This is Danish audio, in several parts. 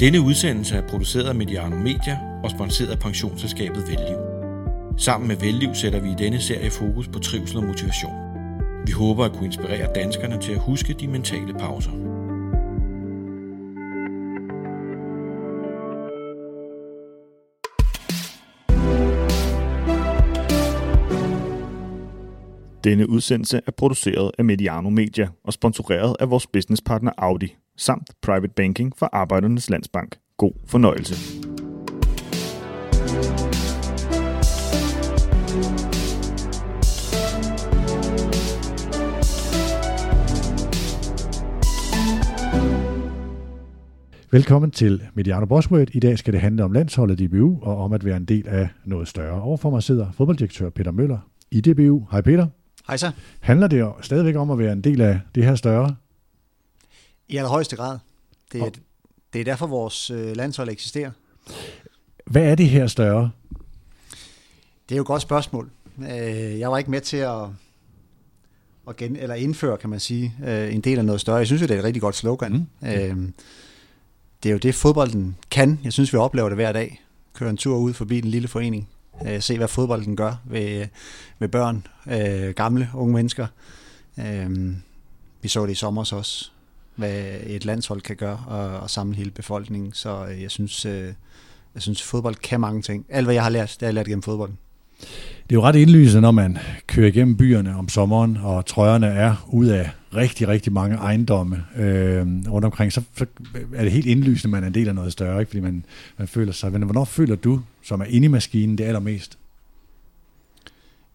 Denne udsendelse er produceret af Mediano Media og sponsoreret af pensionsselskabet Velliv. Sammen med Velliv sætter vi i denne serie fokus på trivsel og motivation. Vi håber at kunne inspirere danskerne til at huske de mentale pauser. Denne udsendelse er produceret af Mediano Media og sponsoreret af vores businesspartner Audi samt Private Banking for Arbejdernes Landsbank. God fornøjelse. Velkommen til Mediano Bosworth. I dag skal det handle om landsholdet i DBU og om at være en del af noget større. Overfor mig sidder fodbolddirektør Peter Møller i DBU. Hej Peter. Hej så. Handler det stadigvæk om at være en del af det her større? I allerhøjeste grad. Det er, det er derfor, vores øh, landshold eksisterer. Hvad er det her større? Det er jo et godt spørgsmål. Øh, jeg var ikke med til at, at gen, eller indføre, kan man sige, øh, en del af noget større. Jeg synes jo, det er et rigtig godt slogan. Mm. Det er jo det, fodbolden kan. Jeg synes, vi oplever det hver dag. Køre en tur ud forbi den lille forening. Se, hvad fodbolden gør ved, ved børn, gamle, unge mennesker. Vi så det i sommer også hvad et landshold kan gøre og, og samle hele befolkningen. Så jeg synes, jeg synes, fodbold kan mange ting. Alt hvad jeg har lært, det har jeg lært gennem fodbold. Det er jo ret indlysende, når man kører igennem byerne om sommeren, og trøjerne er ud af rigtig, rigtig mange ejendomme øh, rundt omkring, så, så er det helt indlysende, at man er en del af noget større, ikke? fordi man, man føler sig. Men hvornår føler du, som er inde i maskinen, det allermest?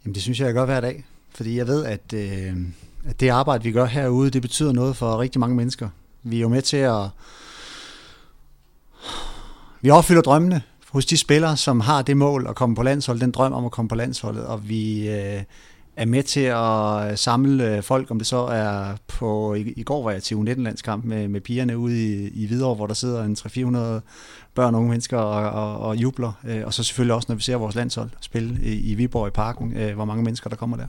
Jamen det synes jeg, jeg gør hver dag, fordi jeg ved, at, øh, at det arbejde, vi gør herude, det betyder noget for rigtig mange mennesker. Vi er jo med til at... Vi opfylder drømmene hos de spillere, som har det mål at komme på landsholdet, den drøm om at komme på landsholdet, og vi øh, er med til at øh, samle øh, folk, om det så er på, i, i går var jeg til U19-landskamp med, med pigerne ude i, i Hvidovre, hvor der sidder en 300-400 børn og unge mennesker og, og, og jubler, øh, og så selvfølgelig også, når vi ser vores landshold spille i, i Viborg i parken, hvor mange mennesker der kommer der.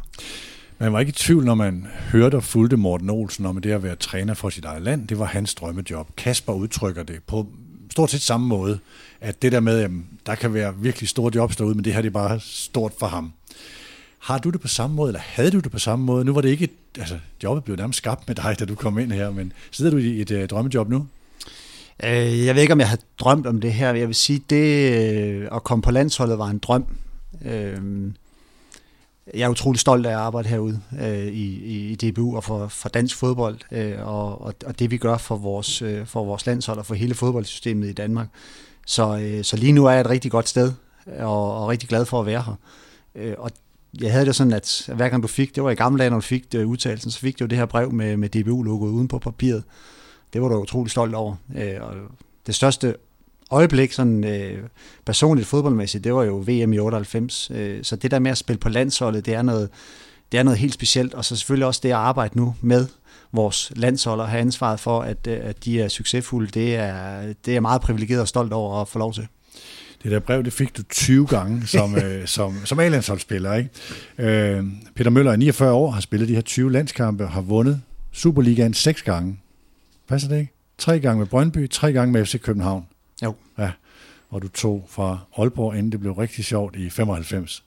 Man var ikke i tvivl, når man hørte og fulgte Morten Olsen om det at være træner for sit eget land. Det var hans drømmejob. Kasper udtrykker det på stort set samme måde, at det der med, at der kan være virkelig store jobs derude, men det her det er bare stort for ham. Har du det på samme måde, eller havde du det på samme måde? Nu var det ikke, altså jobbet blev nærmest skabt med dig, da du kom ind her, men sidder du i et øh, drømmejob nu? Øh, jeg ved ikke, om jeg har drømt om det her. Jeg vil sige, det øh, at komme på landsholdet var en drøm. Øh, jeg er utrolig stolt af at arbejde herude øh, i, i DBU og for, for dansk fodbold, øh, og, og, og det vi gør for vores, øh, for vores landshold og for hele fodboldsystemet i Danmark. Så, så lige nu er jeg et rigtig godt sted, og, og rigtig glad for at være her. Og jeg havde det sådan, at hver gang du fik, det var i gamle dage, når du fik det, udtalelsen, så fik du det her brev med, med DBU-logoet uden på papiret. Det var du utrolig stolt over. Og det største øjeblik, sådan øh, personligt fodboldmæssigt, det var jo VM i 98. Øh, så det der med at spille på landsholdet, det er noget, det er noget helt specielt. Og så selvfølgelig også det at arbejde nu med vores landshold og have ansvaret for, at, at de er succesfulde, det er, det er jeg meget privilegeret og stolt over at få lov til. Det der brev, det fik du 20 gange som, øh, som, som A-landsholdsspiller. Ikke? Øh, Peter Møller er 49 år, har spillet de her 20 landskampe, har vundet Superligaen seks gange. Passer det ikke? Tre gange med Brøndby, tre gange med FC København. Jo. Ja, og du tog fra Aalborg, inden det blev rigtig sjovt i 95.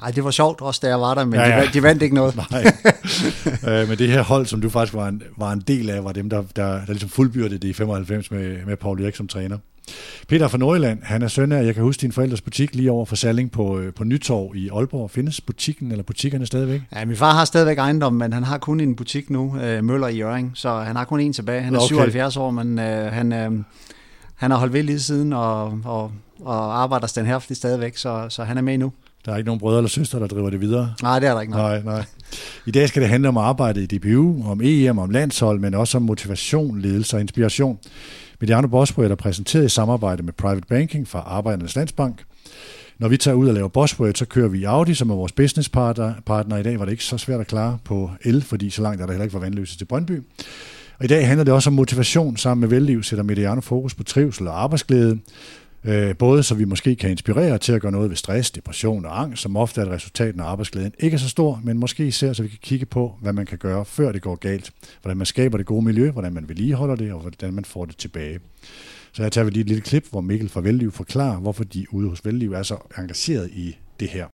Nej, det var sjovt også, da jeg var der, men ja, ja. De, vandt, de vandt ikke noget. Nej. øh, men det her hold, som du faktisk var en, var en del af, var dem, der, der, der ligesom fuldbyrdede det i 95 med, med Paul Erik som træner. Peter fra Nordjylland, han er søn af, jeg kan huske din forældres butik lige over for Salling på, på Nytorv i Aalborg. Findes butikken eller butikkerne stadigvæk? Ja, min far har stadigvæk ejendom, men han har kun en butik nu, øh, Møller i Jøring, så han har kun en tilbage. Han er okay. 77 år, men øh, han, øh, han har holdt ved lige siden og, og, og arbejder standhærftigt stadigvæk, så, så han er med nu. Der er ikke nogen brødre eller søstre, der driver det videre? Nej, det er der ikke. Nej, nej. I dag skal det handle om arbejdet i DBU, om EM, om landshold, men også om motivation, ledelse og inspiration. Mediano Bosworth er præsenteret i samarbejde med Private Banking fra Arbejdernes Landsbank. Når vi tager ud og laver Bosworth, så kører vi Audi, som er vores businesspartner. Partner. I dag var det ikke så svært at klare på el, fordi så langt er der heller ikke var vandløse til Brøndby. Og i dag handler det også om motivation. Sammen med Velliv sætter Mediano fokus på trivsel og arbejdsglæde. Øh, både så vi måske kan inspirere til at gøre noget ved stress, depression og angst, som ofte er et resultat, når arbejdsglæden ikke er så stor, men måske især så vi kan kigge på, hvad man kan gøre, før det går galt. Hvordan man skaber det gode miljø, hvordan man vedligeholder det, og hvordan man får det tilbage. Så jeg tager lige et lille klip, hvor Mikkel fra Velliv forklarer, hvorfor de ude hos Velliv er så engageret i det her.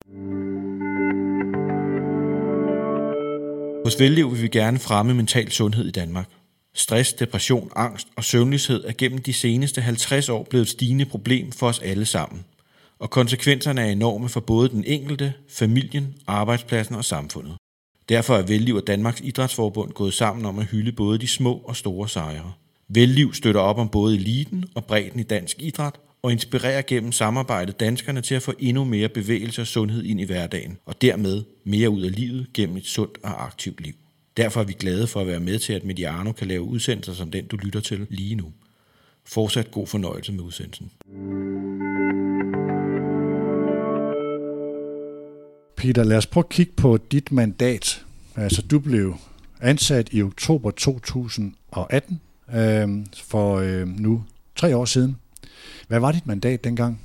Hos Velliv vil vi gerne fremme mental sundhed i Danmark. Stress, depression, angst og søvnløshed er gennem de seneste 50 år blevet et stigende problem for os alle sammen. Og konsekvenserne er enorme for både den enkelte, familien, arbejdspladsen og samfundet. Derfor er Velliv og Danmarks Idrætsforbund gået sammen om at hylde både de små og store sejre. Velliv støtter op om både eliten og bredden i dansk idræt og inspirerer gennem samarbejdet danskerne til at få endnu mere bevægelse og sundhed ind i hverdagen, og dermed mere ud af livet gennem et sundt og aktivt liv. Derfor er vi glade for at være med til, at Mediano kan lave udsendelser som den, du lytter til lige nu. Fortsat god fornøjelse med udsendelsen. Peter, lad os prøve at kigge på dit mandat. Altså, du blev ansat i oktober 2018 øh, for øh, nu tre år siden. Hvad var dit mandat dengang?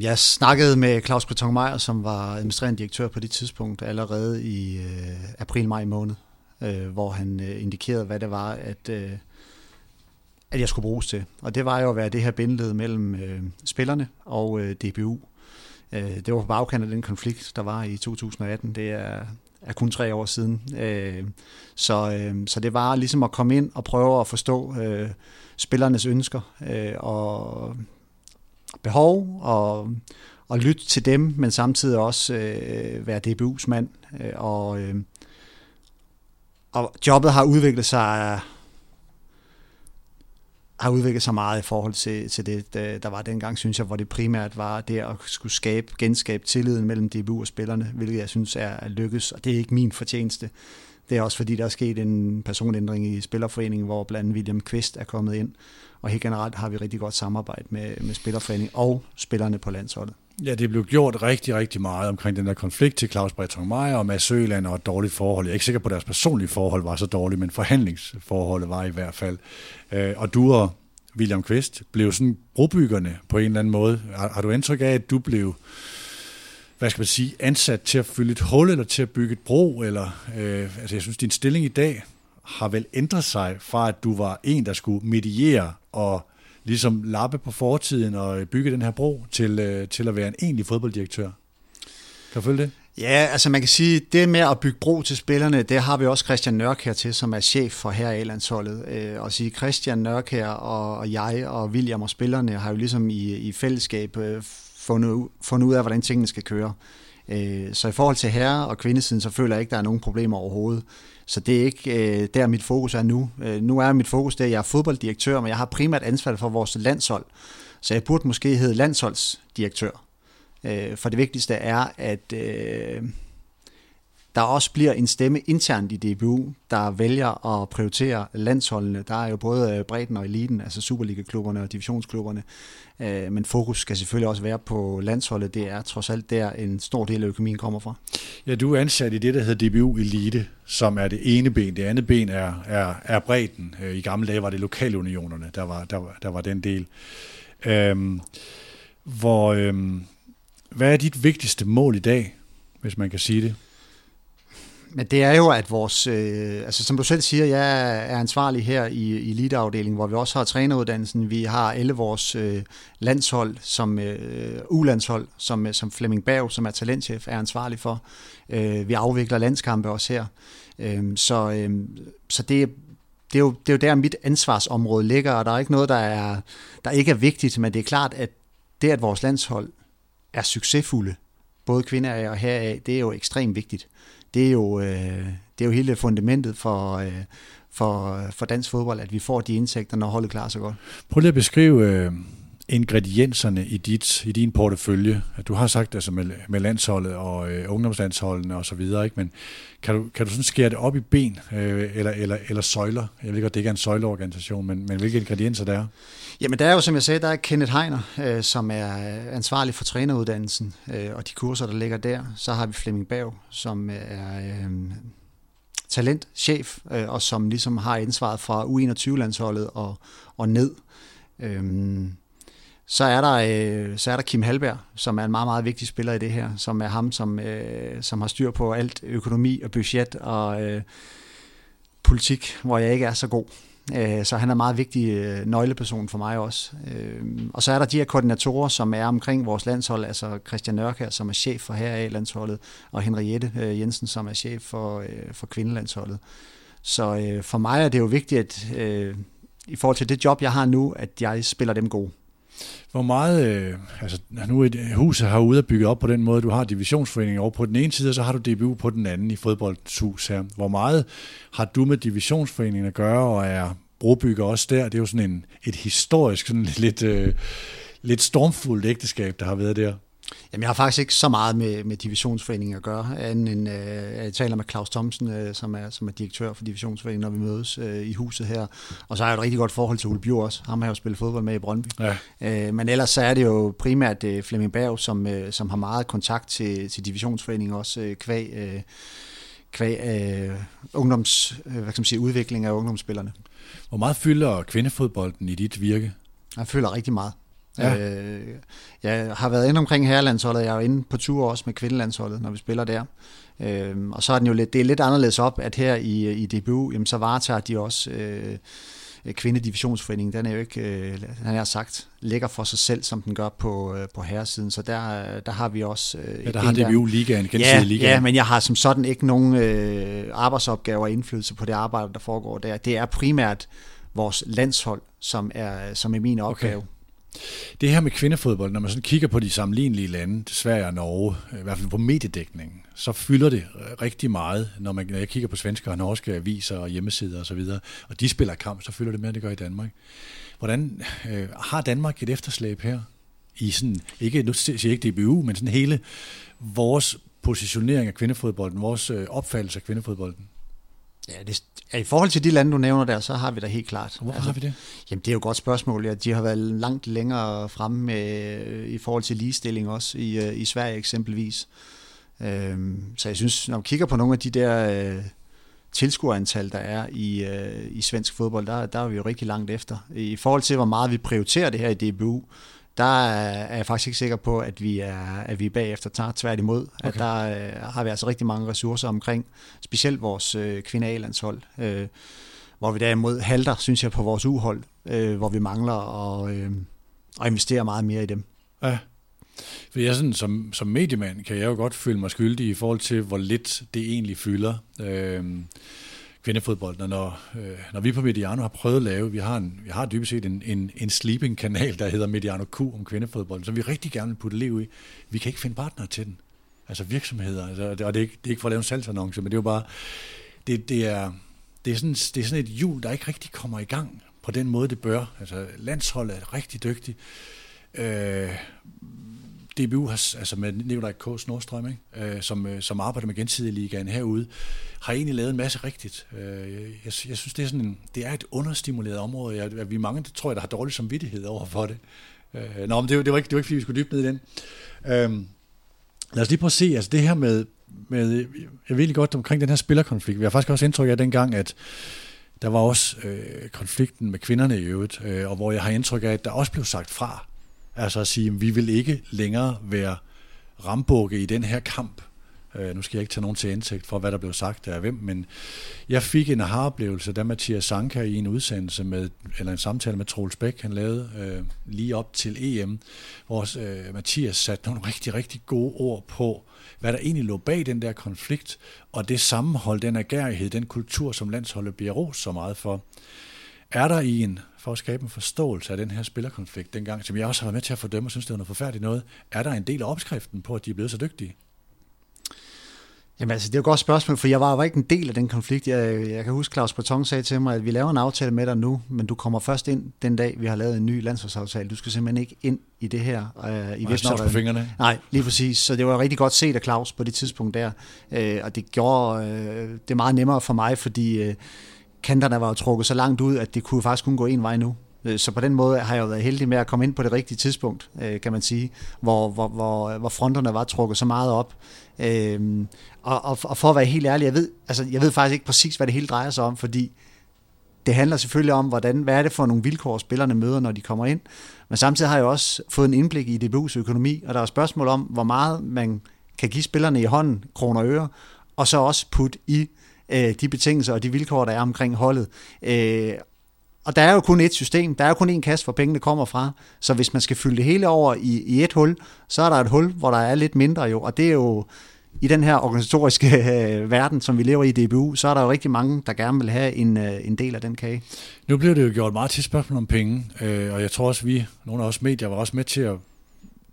Jeg snakkede med Claus Breton Meyer, som var administrerende direktør på det tidspunkt, allerede i øh, april-maj måned, øh, hvor han øh, indikerede, hvad det var, at, øh, at jeg skulle bruges til. Og det var jo at være det her bindeled mellem øh, spillerne og øh, DBU. Øh, det var på bagkant af den konflikt, der var i 2018. Det er, er kun tre år siden. Øh, så, øh, så det var ligesom at komme ind og prøve at forstå øh, spillernes ønsker øh, og behov og, og lytte til dem, men samtidig også øh, være DBU's mand. Øh, og, øh, og jobbet har udviklet sig har udviklet sig meget i forhold til, til det, der var dengang, synes jeg, hvor det primært var det at skulle skabe, genskabe tilliden mellem DBU og spillerne, hvilket jeg synes er lykkes, og det er ikke min fortjeneste. Det er også fordi, der er sket en personændring i Spillerforeningen, hvor blandt andet William Kvist er kommet ind, og helt generelt har vi rigtig godt samarbejde med, med Spillerforeningen og spillerne på landsholdet. Ja, det blev gjort rigtig, rigtig meget omkring den der konflikt til Claus Breton Meyer og Mads Søland og et dårligt forhold. Jeg er ikke sikker på, at deres personlige forhold var så dårligt, men forhandlingsforholdet var i hvert fald. Øh, og du og William Kvist blev sådan brobyggerne på en eller anden måde. Har, har du indtryk af, at du blev hvad skal man sige, ansat til at fylde et hul, eller til at bygge et bro, eller, øh, altså jeg synes, din stilling i dag har vel ændret sig fra, at du var en, der skulle mediere og ligesom lappe på fortiden og bygge den her bro, til, øh, til at være en egentlig fodbolddirektør. Kan du følge det? Ja, altså man kan sige, det med at bygge bro til spillerne, det har vi også Christian Nørk her til, som er chef for her i landsholdet. Øh, og sige, Christian Nørk her og, og jeg og William og spillerne har jo ligesom i, i fællesskab øh, fundet, fundet ud af, hvordan tingene skal køre. Øh, så i forhold til herre- og kvindesiden, så føler jeg ikke, der er nogen problemer overhovedet. Så det er ikke øh, der, mit fokus er nu. Øh, nu er mit fokus der, jeg er fodbolddirektør, men jeg har primært ansvar for vores landshold. Så jeg burde måske hedde landsholdsdirektør. Øh, for det vigtigste er, at øh, der også bliver en stemme internt i DBU, der vælger at prioritere landsholdene. Der er jo både øh, bredden og eliten, altså Superliga-klubberne og divisionsklubberne. Øh, men fokus skal selvfølgelig også være på landsholdet. Det er trods alt der en stor del af økonomien kommer fra. Ja, du er ansat i det, der hedder DBU Elite, som er det ene ben. Det andet ben er, er, er bredden. Øh, I gamle dage var det lokalunionerne, der var, der, var, der var den del. Øhm, hvor, øhm, hvad er dit vigtigste mål i dag, hvis man kan sige det? Men det er jo, at vores, øh, altså som du selv siger, jeg er ansvarlig her i, i eliteafdelingen, hvor vi også har træneruddannelsen. Vi har alle vores øh, landshold, som øh, U-landshold, som, øh, som Flemming Berg, som er talentchef, er ansvarlig for. Øh, vi afvikler landskampe også her. Øh, så øh, så det, det, er jo, det er jo der, mit ansvarsområde ligger, og der er ikke noget, der, er, der ikke er vigtigt, men det er klart, at det, at vores landshold er succesfulde, både kvinder og heraf, det er jo ekstremt vigtigt det er jo, øh, det er jo hele fundamentet for, øh, for, for dansk fodbold, at vi får de indtægter, når holdet klarer sig godt. Prøv lige at beskrive øh, ingredienserne i, dit, i din portefølje. Du har sagt altså med, med landsholdet og øh, ungdomslandsholdene og så videre, ikke? men kan du, kan du sådan skære det op i ben øh, eller, eller, eller søjler? Jeg ved godt, det ikke er en søjleorganisation, men, men hvilke ingredienser der er? Jamen der er jo, som jeg sagde, der er Kenneth Heiner, øh, som er øh, ansvarlig for træneruddannelsen øh, og de kurser, der ligger der. Så har vi Flemming Bav, som er øh, talentchef, øh, og som ligesom har ansvaret fra U21-landsholdet og, og ned. Øh, Så er, der, øh, så er der Kim Halberg, som er en meget, meget vigtig spiller i det her, som er ham, som, øh, som har styr på alt økonomi og budget og øh, politik, hvor jeg ikke er så god. Øh, så han er en meget vigtig øh, nøgleperson for mig også. Øh, og så er der de her koordinatorer, som er omkring vores landshold, altså Christian Nørkær, som er chef for her landsholdet og Henriette Jensen, som er chef for, for kvindelandsholdet. Så for mig er det jo vigtigt, at i forhold til det job, jeg har nu, at jeg spiller dem gode. Hvor meget, øh, altså nu et øh, huset har ude bygget op på den måde, du har divisionsforeningen over på den ene side, og så har du DBU på den anden i fodboldhus her. Hvor meget har du med divisionsforeningen at gøre, og er brobygger også der? Det er jo sådan en, et historisk, sådan lidt, øh, lidt stormfuldt ægteskab, der har været der. Jamen, jeg har faktisk ikke så meget med, med divisionsforeningen at gøre, anden end øh, jeg taler med Claus Thomsen, øh, som, er, som er direktør for divisionsforeningen, når vi mødes øh, i huset her. Og så har jeg et rigtig godt forhold til Ole Bjur også. Ham har jeg jo spillet fodbold med i Brøndby. Ja. Øh, men ellers så er det jo primært øh, Flemming Berg, som, øh, som har meget kontakt til, til divisionsforeningen også, øh, kvæg, øh, kvæg øh, ungdoms, øh, hvad kan man sige, udvikling af ungdomsspillerne. Hvor meget fylder kvindefodbolden i dit virke? Jeg føler rigtig meget. Ja. Øh, jeg har været inde omkring herrelandsholdet, jeg er jo inde på tur også med kvindelandsholdet, når vi spiller der. Øh, og så er den jo lidt, det er lidt anderledes op, at her i, i DBU, jamen, så varetager de også øh, kvindedivisionsforeningen, den er jo ikke, øh, han har sagt, ligger for sig selv, som den gør på, øh, på herresiden. Så der, der har vi også... Øh, ja, der har DBU ligaen, ja, ligaen. Ja, men jeg har som sådan ikke nogen øh, arbejdsopgaver og indflydelse på det arbejde, der foregår der. Det er primært vores landshold, som er, som er min opgave. Okay. Det her med kvindefodbold, når man sådan kigger på de sammenlignelige lande, Sverige og Norge, øh, i hvert fald på mediedækningen, så fylder det øh, rigtig meget, når, man, når jeg kigger på svenske og norske aviser og hjemmesider osv., og, og de spiller kamp, så fylder det mere, end det gør i Danmark. Hvordan øh, har Danmark et efterslæb her? I sådan, ikke, nu siger jeg ikke DBU, men sådan hele vores positionering af kvindefodbolden, vores øh, opfattelse af kvindefodbolden? Ja, det, ja, i forhold til de lande, du nævner der, så har vi da helt klart. Hvorfor altså, har vi det? Jamen, det er jo et godt spørgsmål. Ja, de har været langt længere fremme med, i forhold til ligestilling også, i, øh, i Sverige eksempelvis. Øhm, så jeg synes, når man kigger på nogle af de der øh, tilskuerantal, der er i, øh, i svensk fodbold, der, der er vi jo rigtig langt efter. I forhold til, hvor meget vi prioriterer det her i DBU, der er jeg faktisk ikke sikker på, at vi er, at vi er bagefter tager tværtimod. Okay. At der øh, har vi altså rigtig mange ressourcer omkring, specielt vores øh, kvindealandshold, øh, hvor vi derimod halter, synes jeg, på vores uhold, øh, hvor vi mangler at, øh, at investere meget mere i dem. Ja. For jeg sådan, som, som mediemand kan jeg jo godt føle mig skyldig i forhold til, hvor lidt det egentlig fylder. Øh, kvindefodbold, når, øh, når vi på Mediano har prøvet at lave, vi har, en, vi har dybest set en, en, en sleeping-kanal, der hedder Mediano Q om kvindefodbold, som vi rigtig gerne vil putte liv i. Vi kan ikke finde partner til den. Altså virksomheder, altså, og det er, ikke, det er ikke for at lave en salgsannonce, men det er jo bare, det, det, er, det, er sådan, det er sådan et hjul, der ikke rigtig kommer i gang på den måde, det bør. Altså landsholdet er rigtig dygtigt. Øh, DBU har, altså med Nikolaj K. Snorstrøm, ikke? Øh, som, øh, som arbejder med gensidig ligaen herude, har egentlig lavet en masse rigtigt. Øh, jeg, jeg synes, det er, sådan en, det er et understimuleret område. Jeg, vi er mange, der tror jeg, der har dårlig samvittighed over for det. Øh, nå, men det, det, var ikke, det var ikke, fordi vi skulle dybe ned i den. Øh, lad os lige prøve at se, altså det her med, med jeg ved godt omkring den her spillerkonflikt. Vi har faktisk også indtryk af dengang, at der var også øh, konflikten med kvinderne i øvrigt, øh, og hvor jeg har indtryk af, at der også blev sagt fra Altså at sige, at vi vil ikke længere være rambukke i den her kamp. Øh, nu skal jeg ikke tage nogen til indsigt for, hvad der blev sagt af hvem, men jeg fik en aha-oplevelse, da Mathias Sanka i en udsendelse med, eller en samtale med Troels Bæk, han lavede øh, lige op til EM, hvor øh, Mathias satte nogle rigtig, rigtig gode ord på, hvad der egentlig lå bag den der konflikt, og det sammenhold, den agerighed, den kultur, som landsholdet bliver rost så meget for. Er der i en for at skabe en forståelse af den her spillerkonflikt dengang, som jeg også har været med til at fordømme og synes, det var noget forfærdeligt noget. Er der en del af opskriften på, at de er blevet så dygtige? Jamen altså, det er jo et godt spørgsmål, for jeg var jo ikke en del af den konflikt. Jeg, jeg kan huske, Claus Breton sagde til mig, at vi laver en aftale med dig nu, men du kommer først ind den dag, vi har lavet en ny landsholdsaftale. Du skal simpelthen ikke ind i det her. Øh, i på fingrene. Nej, lige præcis. Så det var rigtig godt set af Claus på det tidspunkt der. Øh, og det gjorde øh, det meget nemmere for mig, fordi... Øh, kanterne var jo trukket så langt ud, at det kunne faktisk kun gå en vej nu. Øh, så på den måde har jeg jo været heldig med at komme ind på det rigtige tidspunkt, øh, kan man sige, hvor, hvor, hvor, hvor fronterne var trukket så meget op. Øhm, og, og, og for at være helt ærlig, jeg ved, altså, jeg ved faktisk ikke præcis, hvad det hele drejer sig om, fordi det handler selvfølgelig om, hvordan, hvad er det for nogle vilkår, spillerne møder, når de kommer ind. Men samtidig har jeg også fået en indblik i DBU's økonomi, og der er spørgsmål om, hvor meget man kan give spillerne i hånden, kroner og øre, og så også putte i øh, de betingelser og de vilkår, der er omkring holdet. Øh, og der er jo kun et system, der er jo kun en kasse, hvor pengene kommer fra. Så hvis man skal fylde det hele over i, i et hul, så er der et hul, hvor der er lidt mindre jo. Og det er jo i den her organisatoriske øh, verden, som vi lever i i DBU, så er der jo rigtig mange, der gerne vil have en, øh, en del af den kage. Nu blev det jo gjort meget til spørgsmål om penge, øh, og jeg tror også, vi, nogle af os medier, var også med til at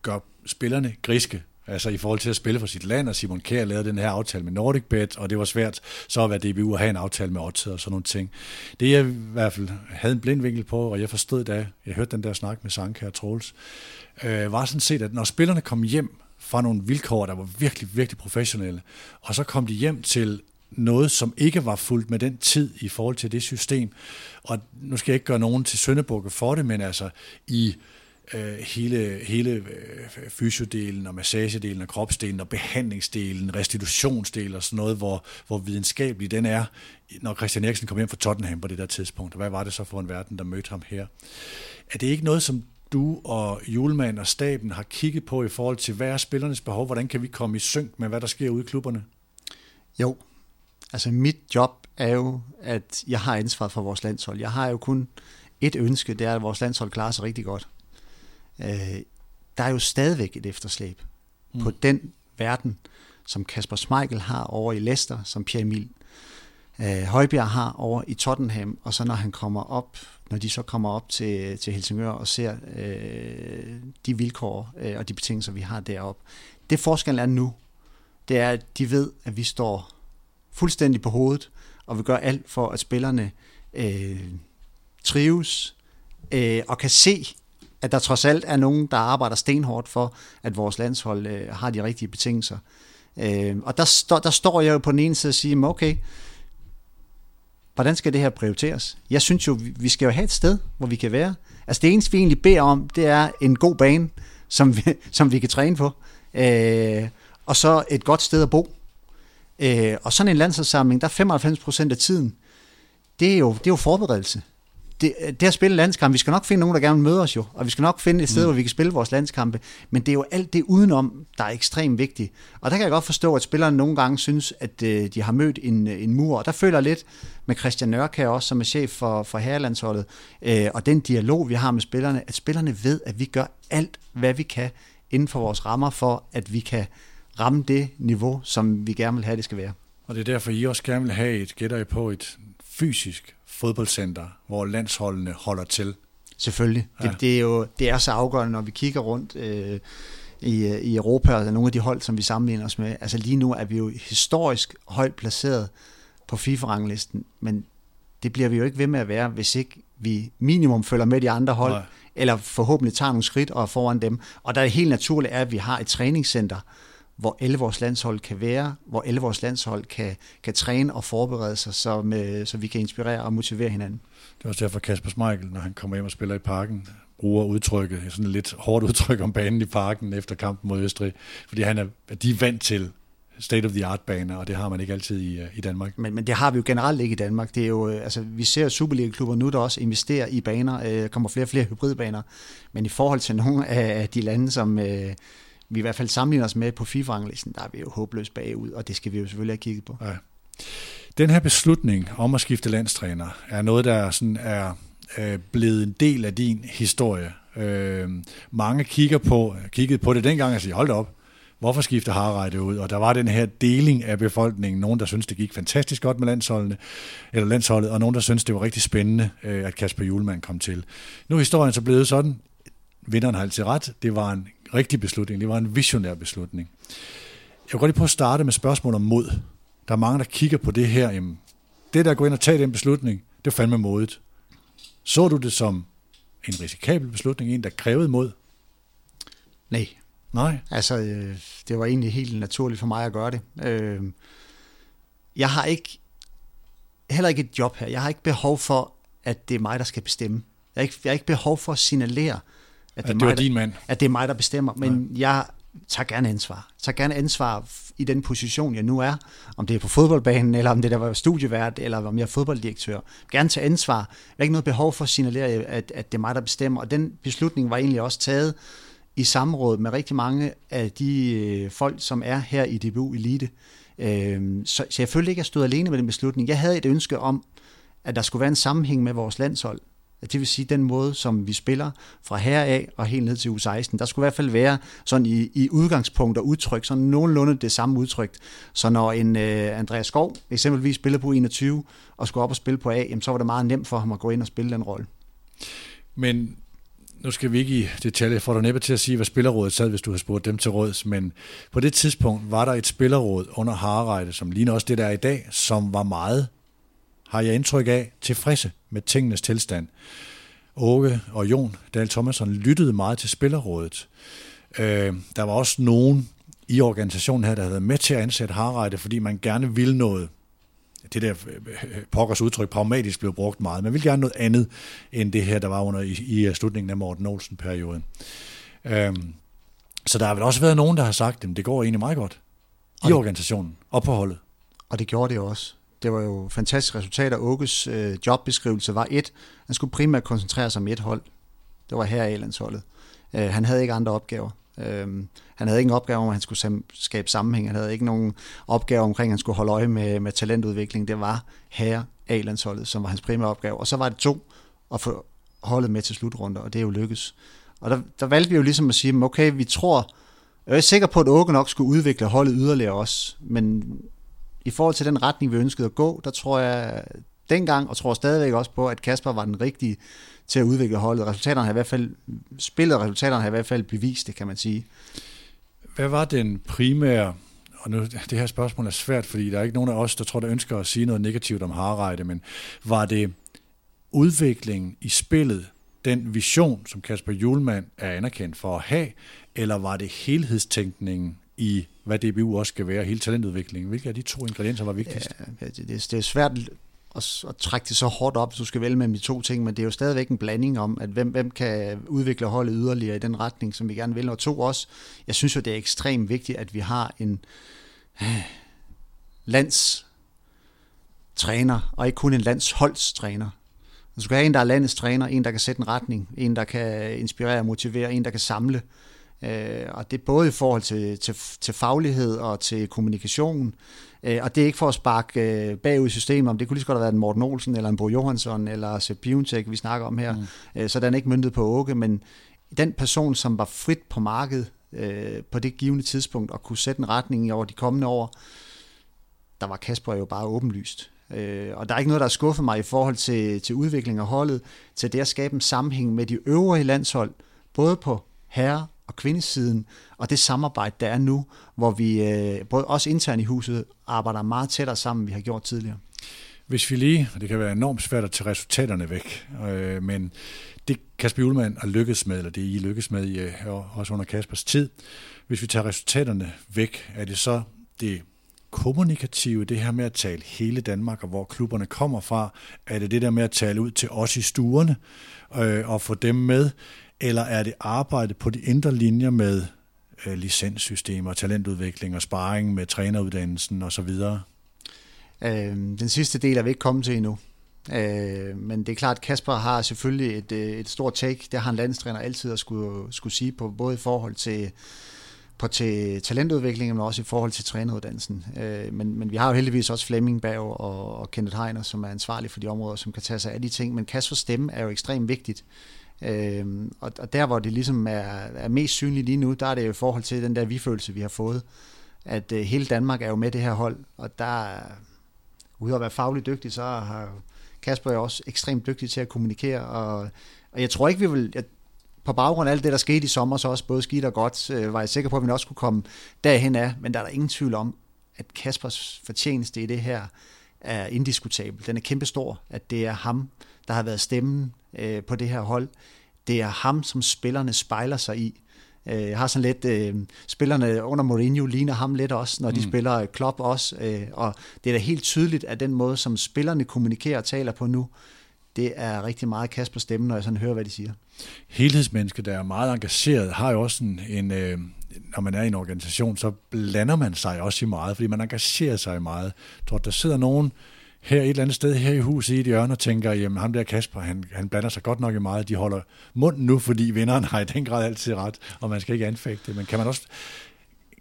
gøre spillerne griske Altså i forhold til at spille for sit land, og Simon Kjær lavede den her aftale med Nordic Bet, og det var svært så at være DBU at have en aftale med Odds og sådan nogle ting. Det jeg i hvert fald havde en blind vinkel på, og jeg forstod da, jeg hørte den der snak med Sanka og Troels, øh, var sådan set, at når spillerne kom hjem fra nogle vilkår, der var virkelig, virkelig professionelle, og så kom de hjem til noget, som ikke var fuldt med den tid i forhold til det system. Og nu skal jeg ikke gøre nogen til søndebukke for det, men altså i øh, Øh, hele, hele øh, fysiodelen og massagedelen og kropsdelen og behandlingsdelen, restitutionsdelen og sådan noget, hvor, hvor videnskabelig den er, når Christian Eriksen kom hjem fra Tottenham på det der tidspunkt. Hvad var det så for en verden, der mødte ham her? Er det ikke noget, som du og Julemand og staben har kigget på i forhold til, hvad er spillernes behov? Hvordan kan vi komme i synk med, hvad der sker ude i klubberne? Jo, altså mit job er jo, at jeg har ansvaret for vores landshold. Jeg har jo kun et ønske, det er, at vores landshold klarer sig rigtig godt øh, der er jo stadigvæk et efterslæb mm. på den verden, som Kasper Schmeichel har over i Leicester, som Pierre Emil øh, Højbjerg har over i Tottenham, og så når han kommer op, når de så kommer op til, til Helsingør og ser øh, de vilkår øh, og de betingelser, vi har deroppe. Det forskellen er nu, det er, at de ved, at vi står fuldstændig på hovedet, og vi gør alt for, at spillerne øh, trives øh, og kan se, at der trods alt er nogen, der arbejder stenhårdt for, at vores landshold øh, har de rigtige betingelser. Øh, og der, stå, der står jeg jo på den ene side og siger, okay, hvordan skal det her prioriteres? Jeg synes jo, vi skal jo have et sted, hvor vi kan være. Altså det eneste, vi egentlig beder om, det er en god bane, som vi, som vi kan træne på. Øh, og så et godt sted at bo. Øh, og sådan en landsholdssamling, der er 95% af tiden, det er jo, det er jo forberedelse det, det at spille landskampe, vi skal nok finde nogen, der gerne vil møde os jo, og vi skal nok finde et sted, mm. hvor vi kan spille vores landskampe, men det er jo alt det udenom, der er ekstremt vigtigt. Og der kan jeg godt forstå, at spillerne nogle gange synes, at øh, de har mødt en, en mur, og der føler jeg lidt med Christian Nørkær også, som er chef for, for herrelandsholdet, øh, og den dialog, vi har med spillerne, at spillerne ved, at vi gør alt, hvad vi kan inden for vores rammer, for at vi kan ramme det niveau, som vi gerne vil have, det skal være. Og det er derfor, I også gerne vil have et, gætter I på, et fysisk fodboldcenter, hvor landsholdene holder til. Selvfølgelig. Ja. Det, det, er jo det er så afgørende, når vi kigger rundt øh, i, i Europa, og nogle af de hold, som vi sammenligner os med. Altså lige nu er vi jo historisk højt placeret på FIFA-ranglisten, men det bliver vi jo ikke ved med at være, hvis ikke vi minimum følger med de andre hold, Nej. eller forhåbentlig tager nogle skridt og er foran dem. Og der er helt naturligt, at vi har et træningscenter, hvor alle vores landshold kan være, hvor alle vores landshold kan, kan træne og forberede sig, så, med, så vi kan inspirere og motivere hinanden. Det er også derfor Kasper Schmeichel, når han kommer hjem og spiller i parken, bruger udtrykket, sådan et lidt hårdt udtryk om banen i parken efter kampen mod Østrig, fordi han er, de er vant til state-of-the-art-baner, og det har man ikke altid i, i Danmark. Men, men det har vi jo generelt ikke i Danmark. Det er jo, øh, altså, vi ser Superliga-klubber nu, der også investerer i baner. Der øh, kommer flere og flere hybridbaner. Men i forhold til nogle af de lande, som, øh, vi i hvert fald sammenligner os med på FIFA-ranglisten, der er vi jo håbløst bagud, og det skal vi jo selvfølgelig have kigget på. Ja. Den her beslutning om at skifte landstræner er noget, der sådan er øh, blevet en del af din historie. Øh, mange kigger på, kiggede på det dengang og siger, hold op, hvorfor skifter Harreide ud? Og der var den her deling af befolkningen. Nogen, der synes det gik fantastisk godt med landsholdene, eller landsholdet, og nogen, der synes det var rigtig spændende, øh, at Kasper Julemand kom til. Nu er historien så blevet sådan, vinderen har altid ret, det var en rigtig beslutning. Det var en visionær beslutning. Jeg vil godt lige prøve at starte med spørgsmål om mod. Der er mange, der kigger på det her. Jamen, det der går ind og tage den beslutning, det er fandme modet. Så du det som en risikabel beslutning, en der krævede mod? Nej. Nej? Altså, øh, det var egentlig helt naturligt for mig at gøre det. Øh, jeg har ikke, heller ikke et job her. Jeg har ikke behov for, at det er mig, der skal bestemme. Jeg har ikke, jeg har ikke behov for at signalere, at det, at det mig, din mand. At det er mig, der bestemmer. Men ja. jeg tager gerne ansvar. Tager gerne ansvar i den position, jeg nu er. Om det er på fodboldbanen, eller om det der var studievært, eller om jeg er fodbolddirektør. Gerne tage ansvar. Jeg har ikke noget behov for at signalere, at, at det er mig, der bestemmer. Og den beslutning var egentlig også taget i samråd med rigtig mange af de øh, folk, som er her i DBU Elite. Øh, så, så jeg følte ikke, at jeg stod alene med den beslutning. Jeg havde et ønske om, at der skulle være en sammenhæng med vores landshold. Det vil sige den måde, som vi spiller fra her af og helt ned til U16. Der skulle i hvert fald være sådan i, i udgangspunkt og udtryk, sådan nogenlunde det samme udtryk. Så når en uh, Andreas Skov eksempelvis spillede på 21 og skulle op og spille på A, jamen, så var det meget nemt for ham at gå ind og spille den rolle. Men nu skal vi ikke i detalje, for du næppe til at sige, hvad spillerrådet sad, hvis du har spurgt dem til råds, men på det tidspunkt var der et spillerråd under Harreide, som ligner også det, der er i dag, som var meget har jeg indtryk af, tilfredse med tingenes tilstand. Åke og Jon Dahl Thomasson lyttede meget til spillerrådet. Øh, der var også nogen i organisationen her, der havde med til at ansætte Harreide, fordi man gerne ville noget. Det der øh, pokkers udtryk pragmatisk blev brugt meget. Man ville gerne noget andet, end det her, der var under i, i slutningen af Morten Olsen-perioden. Øh, så der har vel også været nogen, der har sagt, at det går egentlig meget godt i organisationen og på holdet. Og det gjorde det også det var jo fantastisk resultat, og Åkes øh, jobbeskrivelse var et. Han skulle primært koncentrere sig om et hold. Det var her i landsholdet. Øh, han havde ikke andre opgaver. Øh, han havde ikke en opgave om, at han skulle skabe sammenhæng. Han havde ikke nogen opgave omkring, at han skulle holde øje med, med talentudvikling. Det var her A-landsholdet, som var hans primære opgave. Og så var det to at få holdet med til slutrunder, og det er jo lykkes. Og der, der valgte vi jo ligesom at sige, okay, vi tror, jeg er sikker på, at Åke nok skulle udvikle holdet yderligere også, men i forhold til den retning, vi ønskede at gå, der tror jeg dengang, og tror stadigvæk også på, at Kasper var den rigtige til at udvikle holdet. Resultaterne har i hvert fald, spillet og resultaterne har i hvert fald bevist det, kan man sige. Hvad var den primære, og nu det her spørgsmål er svært, fordi der er ikke nogen af os, der tror, der ønsker at sige noget negativt om Harreide, men var det udviklingen i spillet, den vision, som Kasper Julemand er anerkendt for at have, eller var det helhedstænkningen i, hvad DBU også skal være, hele talentudviklingen. Hvilke af de to ingredienser var vigtigst? Ja, det, det, det er svært at, at trække det så hårdt op, hvis du skal vælge mellem de to ting, men det er jo stadigvæk en blanding om, at hvem, hvem kan udvikle holdet yderligere i den retning, som vi gerne vil. Og to også, jeg synes jo, det er ekstremt vigtigt, at vi har en øh, landstræner, og ikke kun en landsholdstræner. Du skal have en, der er landets træner, en, der kan sætte en retning, en, der kan inspirere og motivere, en, der kan samle, Øh, og det er både i forhold til, til, til faglighed og til kommunikation. Øh, og det er ikke for at sparke øh, bagud i systemet, om det kunne lige så godt have været en Morten Olsen, eller en Bo Johansson, eller Sepp Biontech, vi snakker om her. Mm. Øh, så den er ikke myndet på Åke, men den person, som var frit på markedet øh, på det givende tidspunkt, og kunne sætte en retning over de kommende år, der var Kasper jo bare åbenlyst. Øh, og der er ikke noget, der har skuffet mig i forhold til, til udvikling af holdet, til det at skabe en sammenhæng med de øvrige landshold, både på herre- og kvindesiden, og det samarbejde, der er nu, hvor vi øh, både også internt i huset arbejder meget tættere sammen, end vi har gjort tidligere. Hvis vi lige, og det kan være enormt svært at tage resultaterne væk, øh, men det Kasper Julemand har lykkes med, eller det I lykkes med, øh, også under Kaspers tid, hvis vi tager resultaterne væk, er det så det kommunikative, det her med at tale hele Danmark, og hvor klubberne kommer fra, er det det der med at tale ud til os i stuerne, øh, og få dem med, eller er det arbejde på de indre linjer med øh, licenssystemer, talentudvikling og sparring med træneruddannelsen osv.? Øh, den sidste del er vi ikke kommet til endnu. Øh, men det er klart, at Kasper har selvfølgelig et, øh, et stort take. Det har en landstræner altid at skulle, skulle sige på, både i forhold til, på til talentudviklingen, men også i forhold til træneruddannelsen. Øh, men, men vi har jo heldigvis også Flemming Berg og, og Kenneth Heiner, som er ansvarlig for de områder, som kan tage sig af de ting. Men Kaspers stemme er jo ekstremt vigtigt. Øhm, og, og der, hvor det ligesom er, er mest synligt lige nu, der er det jo i forhold til den der vi-følelse, vi har fået. At øh, hele Danmark er jo med det her hold, og der, udover at være fagligt dygtig, så har Kasper jo også ekstremt dygtig til at kommunikere, og, og jeg tror ikke, vi vil... Jeg, på baggrund af alt det, der skete i sommer, så også både skidt og godt, øh, var jeg sikker på, at vi også kunne komme derhen af, men der er der ingen tvivl om, at Kaspers fortjeneste i det her er indiskutabel. Den er kæmpestor, at det er ham, der har været stemmen øh, på det her hold. Det er ham, som spillerne spejler sig i. Øh, jeg har sådan lidt, øh, spillerne under Mourinho ligner ham lidt også, når de mm. spiller Klopp også, øh, og det er da helt tydeligt, at den måde, som spillerne kommunikerer og taler på nu, det er rigtig meget kast på stemmen, når jeg sådan hører, hvad de siger. Helhedsmenneske, der er meget engageret, har jo også en, en øh, når man er i en organisation, så blander man sig også i meget, fordi man engagerer sig i meget. Jeg tror, der sidder nogen her et eller andet sted her i huset i et hjørne og tænker, jamen ham der Kasper, han, han blander sig godt nok i meget. De holder munden nu, fordi vinderen har i den grad altid ret, og man skal ikke anfægte. Men kan, man også,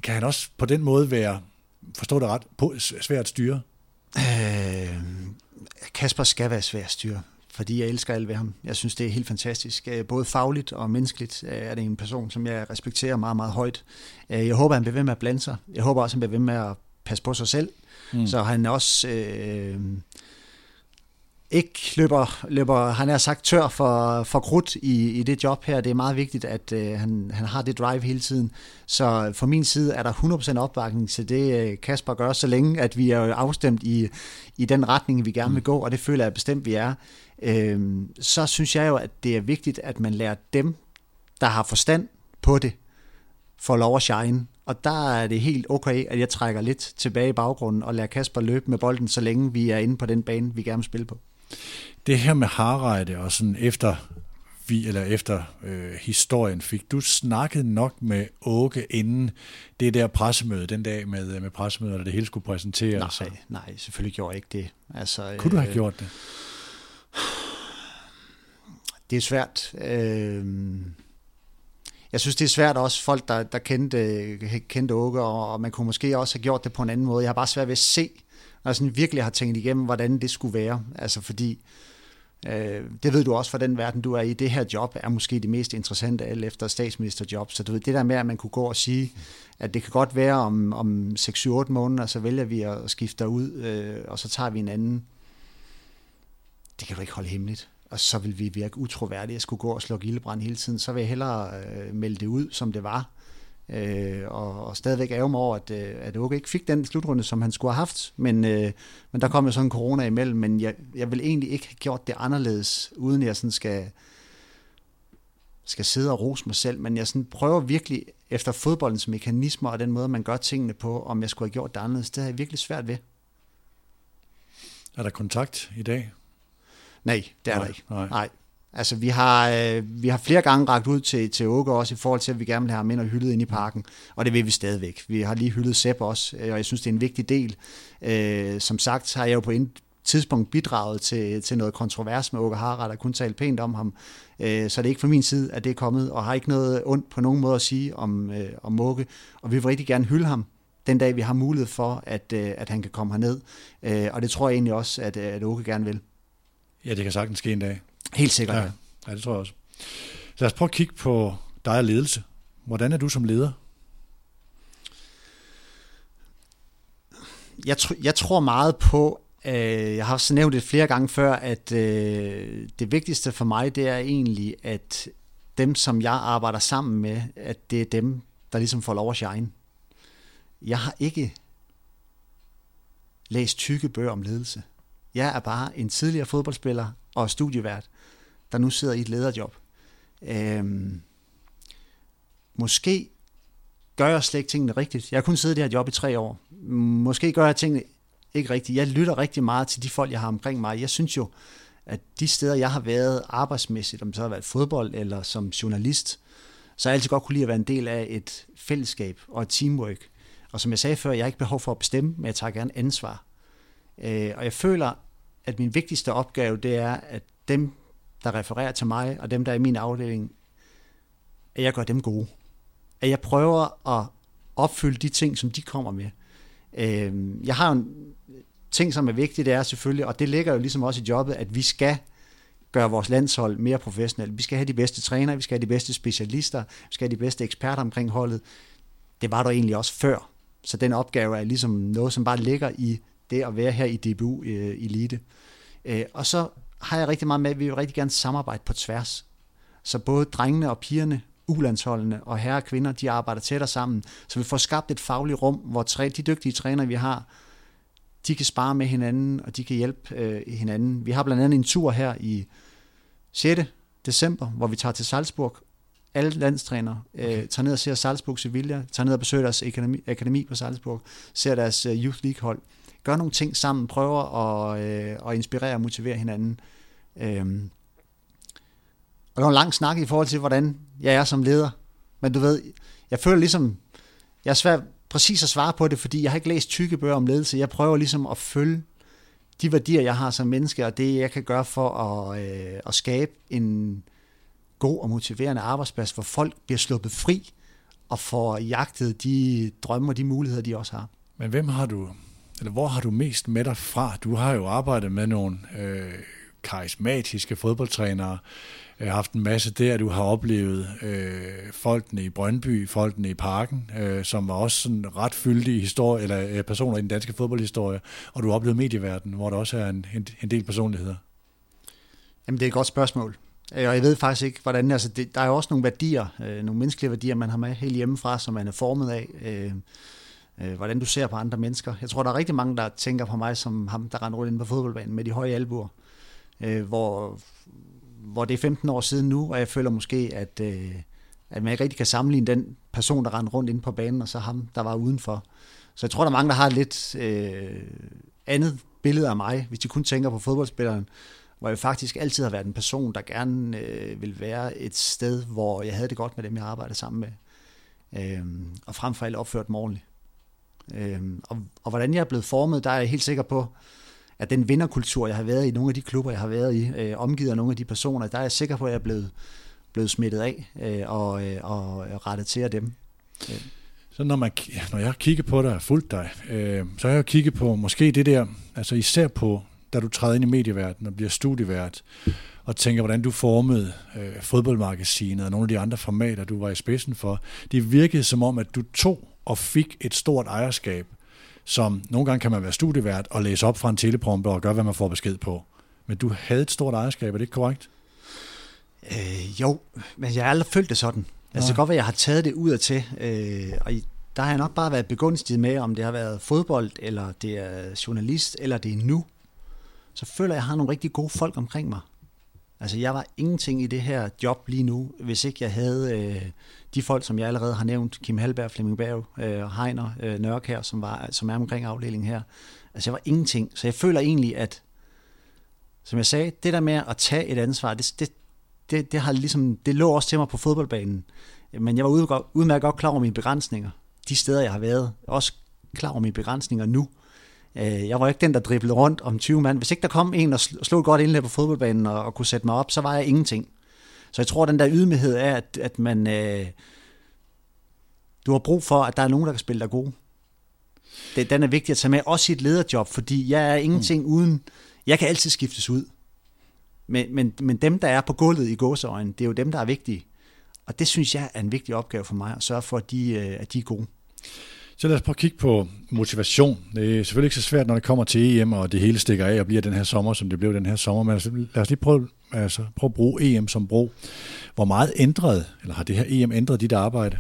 kan han også på den måde være, forstå det ret, på, svært at styre? Øh, Kasper skal være svær at styre, fordi jeg elsker alt ved ham. Jeg synes, det er helt fantastisk. Øh, både fagligt og menneskeligt øh, er det en person, som jeg respekterer meget, meget højt. Øh, jeg håber, han bliver ved med at blande sig. Jeg håber også, han bliver ved med at passe på sig selv. Mm. Så han også øh, ikke løber, løber, han er sagt tør for, for krudt i, i det job her. Det er meget vigtigt, at øh, han, han har det drive hele tiden. Så for min side er der 100% opbakning til det, øh, Kasper gør, så længe at vi er afstemt i, i den retning, vi gerne vil gå, og det føler jeg bestemt, vi er. Øh, så synes jeg jo, at det er vigtigt, at man lærer dem, der har forstand på det, får lov at shine. Og der er det helt okay, at jeg trækker lidt tilbage i baggrunden og lader Kasper løbe med bolden, så længe vi er inde på den bane, vi gerne vil spille på. Det her med Harreide og sådan efter vi, eller efter øh, historien, fik du snakket nok med Åke inden det der pressemøde, den dag med, med pressemødet, og det hele skulle præsenteres? Nej, nej, selvfølgelig gjorde jeg ikke det. Altså, Kunne du have øh, gjort det? Det er svært. Øh, jeg synes, det er svært også folk, der, der kendte, kendte Åke, og, og man kunne måske også have gjort det på en anden måde. Jeg har bare svært ved at se, når jeg sådan virkelig har tænkt igennem, hvordan det skulle være. Altså fordi, øh, det ved du også fra den verden, du er i, det her job er måske det mest interessante af alle efter statsministerjob. Så du ved, det der med, at man kunne gå og sige, at det kan godt være om, om 6-7-8 måneder, så vælger vi at skifte ud, øh, og så tager vi en anden. Det kan du ikke holde hemmeligt og så vil vi virke utroværdige at skulle gå og slå ildebrand hele tiden, så vil jeg hellere øh, melde det ud, som det var, øh, og, og stadigvæk ærger mig over, at, øh, at Åke ikke fik den slutrunde, som han skulle have haft, men, øh, men der kom jo sådan en corona imellem, men jeg, jeg vil egentlig ikke have gjort det anderledes, uden jeg sådan skal, skal sidde og rose mig selv, men jeg sådan prøver virkelig efter fodboldens mekanismer og den måde, man gør tingene på, om jeg skulle have gjort det anderledes, det har jeg virkelig svært ved. Er der kontakt i dag? Nej, det er nej, der ikke. Nej. nej. Altså, vi har, øh, vi har flere gange ragt ud til, til Åke også, i forhold til, at vi gerne vil have ham ind og hyldet ind i parken, og det vil vi stadigvæk. Vi har lige hyldet Sepp også, øh, og jeg synes, det er en vigtig del. Øh, som sagt har jeg jo på en tidspunkt bidraget til, til noget kontrovers med Åke Harald, og kun talt pænt om ham. Øh, så det er ikke fra min side, at det er kommet, og har ikke noget ondt på nogen måde at sige om, øh, om Åke, og vi vil rigtig gerne hylde ham, den dag vi har mulighed for, at, øh, at han kan komme herned. Øh, og det tror jeg egentlig også, at, at Åke gerne vil. Ja, det kan sagtens ske en dag. Helt sikkert. Ja, ja det tror jeg også. Lad os prøve at kigge på dig og ledelse. Hvordan er du som leder? Jeg, tr- jeg tror meget på, øh, jeg har også nævnt det flere gange før, at øh, det vigtigste for mig, det er egentlig, at dem, som jeg arbejder sammen med, at det er dem, der ligesom får lov at shine. Jeg har ikke læst tykke bøger om ledelse. Jeg er bare en tidligere fodboldspiller og studievært, der nu sidder i et lederjob. Øhm, måske gør jeg slet ikke tingene rigtigt. Jeg har kun siddet i det her job i tre år. Måske gør jeg tingene ikke rigtigt. Jeg lytter rigtig meget til de folk, jeg har omkring mig. Jeg synes jo, at de steder, jeg har været arbejdsmæssigt, om det så har været fodbold eller som journalist, så har jeg altid godt kunne lide at være en del af et fællesskab og et teamwork. Og som jeg sagde før, jeg har ikke behov for at bestemme, men jeg tager gerne ansvar. Øh, og jeg føler, at min vigtigste opgave, det er, at dem, der refererer til mig, og dem, der er i min afdeling, at jeg gør dem gode. At jeg prøver at opfylde de ting, som de kommer med. Øhm, jeg har en ting, som er vigtigt, det er selvfølgelig, og det ligger jo ligesom også i jobbet, at vi skal gøre vores landshold mere professionelt. Vi skal have de bedste trænere, vi skal have de bedste specialister, vi skal have de bedste eksperter omkring holdet. Det var der egentlig også før. Så den opgave er ligesom noget, som bare ligger i det at være her i DBU øh, Elite. Øh, og så har jeg rigtig meget med, at vi vil rigtig gerne samarbejde på tværs. Så både drengene og pigerne, ulandsholdene og herre og kvinder, de arbejder tættere sammen, så vi får skabt et fagligt rum, hvor tre, de dygtige trænere, vi har, de kan spare med hinanden, og de kan hjælpe øh, hinanden. Vi har blandt andet en tur her i 6. december, hvor vi tager til Salzburg. Alle landstrænere øh, okay. tager ned og ser Salzburg Sevilla, tager ned og besøger deres akademi, akademi på Salzburg, ser deres øh, Youth League hold gør nogle ting sammen, prøver at, øh, at inspirere og motivere hinanden. Øhm, og det var en lang snak i forhold til, hvordan jeg er som leder. Men du ved, jeg føler ligesom, jeg er svært præcis at svare på det, fordi jeg har ikke læst tykke bøger om ledelse. Jeg prøver ligesom at følge de værdier, jeg har som menneske, og det, jeg kan gøre for at, øh, at skabe en god og motiverende arbejdsplads, hvor folk bliver sluppet fri og får jagtet de drømme og de muligheder, de også har. Men hvem har du, eller hvor har du mest med dig fra? Du har jo arbejdet med nogle øh, karismatiske fodboldtrænere, øh, haft en masse der, du har oplevet øh, folkene i Brøndby, folkene i Parken, øh, som var også sådan ret fyldige historie, eller øh, personer i den danske fodboldhistorie, og du har oplevet medieverdenen, hvor der også er en, en, en del personligheder. Jamen, det er et godt spørgsmål. Øh, og jeg ved faktisk ikke, hvordan... Altså, det, der er jo også nogle værdier, øh, nogle menneskelige værdier, man har med helt hjemmefra, som man er formet af. Øh, øh, hvordan du ser på andre mennesker. Jeg tror, der er rigtig mange, der tænker på mig som ham, der render rundt inde på fodboldbanen med de høje albuer. Øh, hvor, hvor det er 15 år siden nu, og jeg føler måske, at, øh, at man ikke rigtig kan sammenligne den person, der render rundt inde på banen, og så ham, der var udenfor. Så jeg tror, der er mange, der har lidt øh, andet billede af mig, hvis de kun tænker på fodboldspilleren, hvor jeg faktisk altid har været en person, der gerne øh, vil være et sted, hvor jeg havde det godt med dem, jeg arbejdede sammen med. Øh, og frem for alt opført mig ordentligt. Øh, og, og hvordan jeg er blevet formet, der er jeg helt sikker på, at den vinderkultur, jeg har været i, nogle af de klubber, jeg har været i, øh, omgivet af nogle af de personer, der er jeg sikker på, at jeg er blevet, blevet smittet af øh, og, øh, og rettet til af dem. Øh. Så når, man, når jeg kigger på dig og fulgt dig, øh, så har jeg kigget på måske det der, altså især på, da du træder ind i medieverdenen og bliver studievært, og tænker, hvordan du formede øh, fodboldmagasinet og nogle af de andre formater, du var i spidsen for. Det virkede som om, at du tog og fik et stort ejerskab, som nogle gange kan man være studievært og læse op fra en teleprompter og gøre, hvad man får besked på. Men du havde et stort ejerskab, er det ikke korrekt? Øh, jo, men jeg har aldrig følt det sådan. Altså, det kan godt være, at jeg har taget det ud af til, øh, og der har jeg nok bare været begunstiget med, om det har været fodbold, eller det er journalist, eller det er nu. Så føler jeg, at jeg har nogle rigtig gode folk omkring mig. Altså, jeg var ingenting i det her job lige nu, hvis ikke jeg havde øh, de folk, som jeg allerede har nævnt, Kim Halberg, Flemming Berg, øh, Heiner, øh, Nørkær, som, var, som er omkring afdelingen her. Altså, jeg var ingenting. Så jeg føler egentlig, at, som jeg sagde, det der med at tage et ansvar, det, det, det, det, har ligesom, det lå også til mig på fodboldbanen. Men jeg var udmærket godt klar over mine begrænsninger. De steder, jeg har været. Også klar over mine begrænsninger nu. Øh, jeg var ikke den, der driblede rundt om 20 mand. Hvis ikke der kom en og slog godt indlæg på fodboldbanen og, og kunne sætte mig op, så var jeg ingenting. Så jeg tror, den der ydmyghed er, at, at man... Øh, du har brug for, at der er nogen, der kan spille dig god. Det, den er vigtig at tage med, også i et lederjob, fordi jeg er ingenting mm. uden... Jeg kan altid skiftes ud. Men, men, men dem, der er på gulvet i gåseøjne, det er jo dem, der er vigtige. Og det synes jeg er en vigtig opgave for mig, at sørge for, at de, øh, at de er gode. Så lad os prøve at kigge på motivation. Det er selvfølgelig ikke så svært, når det kommer til EM, og det hele stikker af og bliver den her sommer, som det blev den her sommer. Men altså, lad os lige prøve, altså, prøve at bruge EM som bro. Hvor meget ændret, eller har det her EM ændret dit arbejde?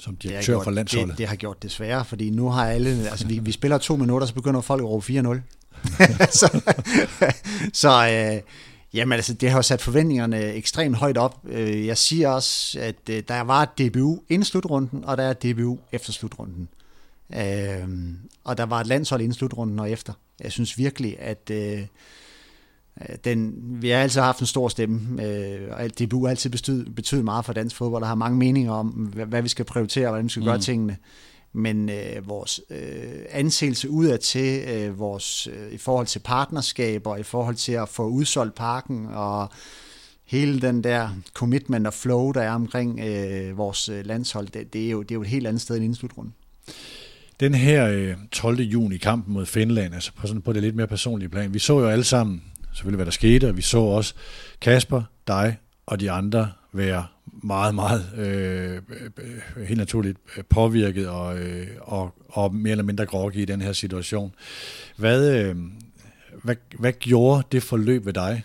som direktør gjort, for landsholdet? Det, det har gjort det sværere, fordi nu har alle, altså vi, vi spiller to minutter, så begynder folk at råbe 4-0. så så øh, jamen, altså, det har jo sat forventningerne ekstremt højt op. Øh, jeg siger også, at øh, der var et DBU inden slutrunden, og der er et DBU efter slutrunden. Øh, og der var et landshold inden slutrunden og efter. Jeg synes virkelig, at den, vi har altid haft en stor stemme, og DBU har altid betydet, betydet meget for dansk fodbold, og har mange meninger om, hvad, hvad vi skal prioritere, og hvordan vi skal mm. gøre tingene men øh, vores øh, anseelse udad til øh, vores øh, i forhold til partnerskaber, i forhold til at få udsolgt parken og hele den der commitment og flow, der er omkring øh, vores øh, landshold, det, det, er jo, det er jo et helt andet sted end indslutrunden. Den her øh, 12. juni kampen mod Finland, altså på, sådan, på det lidt mere personlige plan, vi så jo alle sammen selvfølgelig, hvad der skete, og vi så også Kasper, dig og de andre være meget, meget øh, øh helt naturligt øh, påvirket og, øh, og, og mere eller mindre groggy i den her situation. Hvad, øh, hvad, hvad gjorde det forløb ved dig?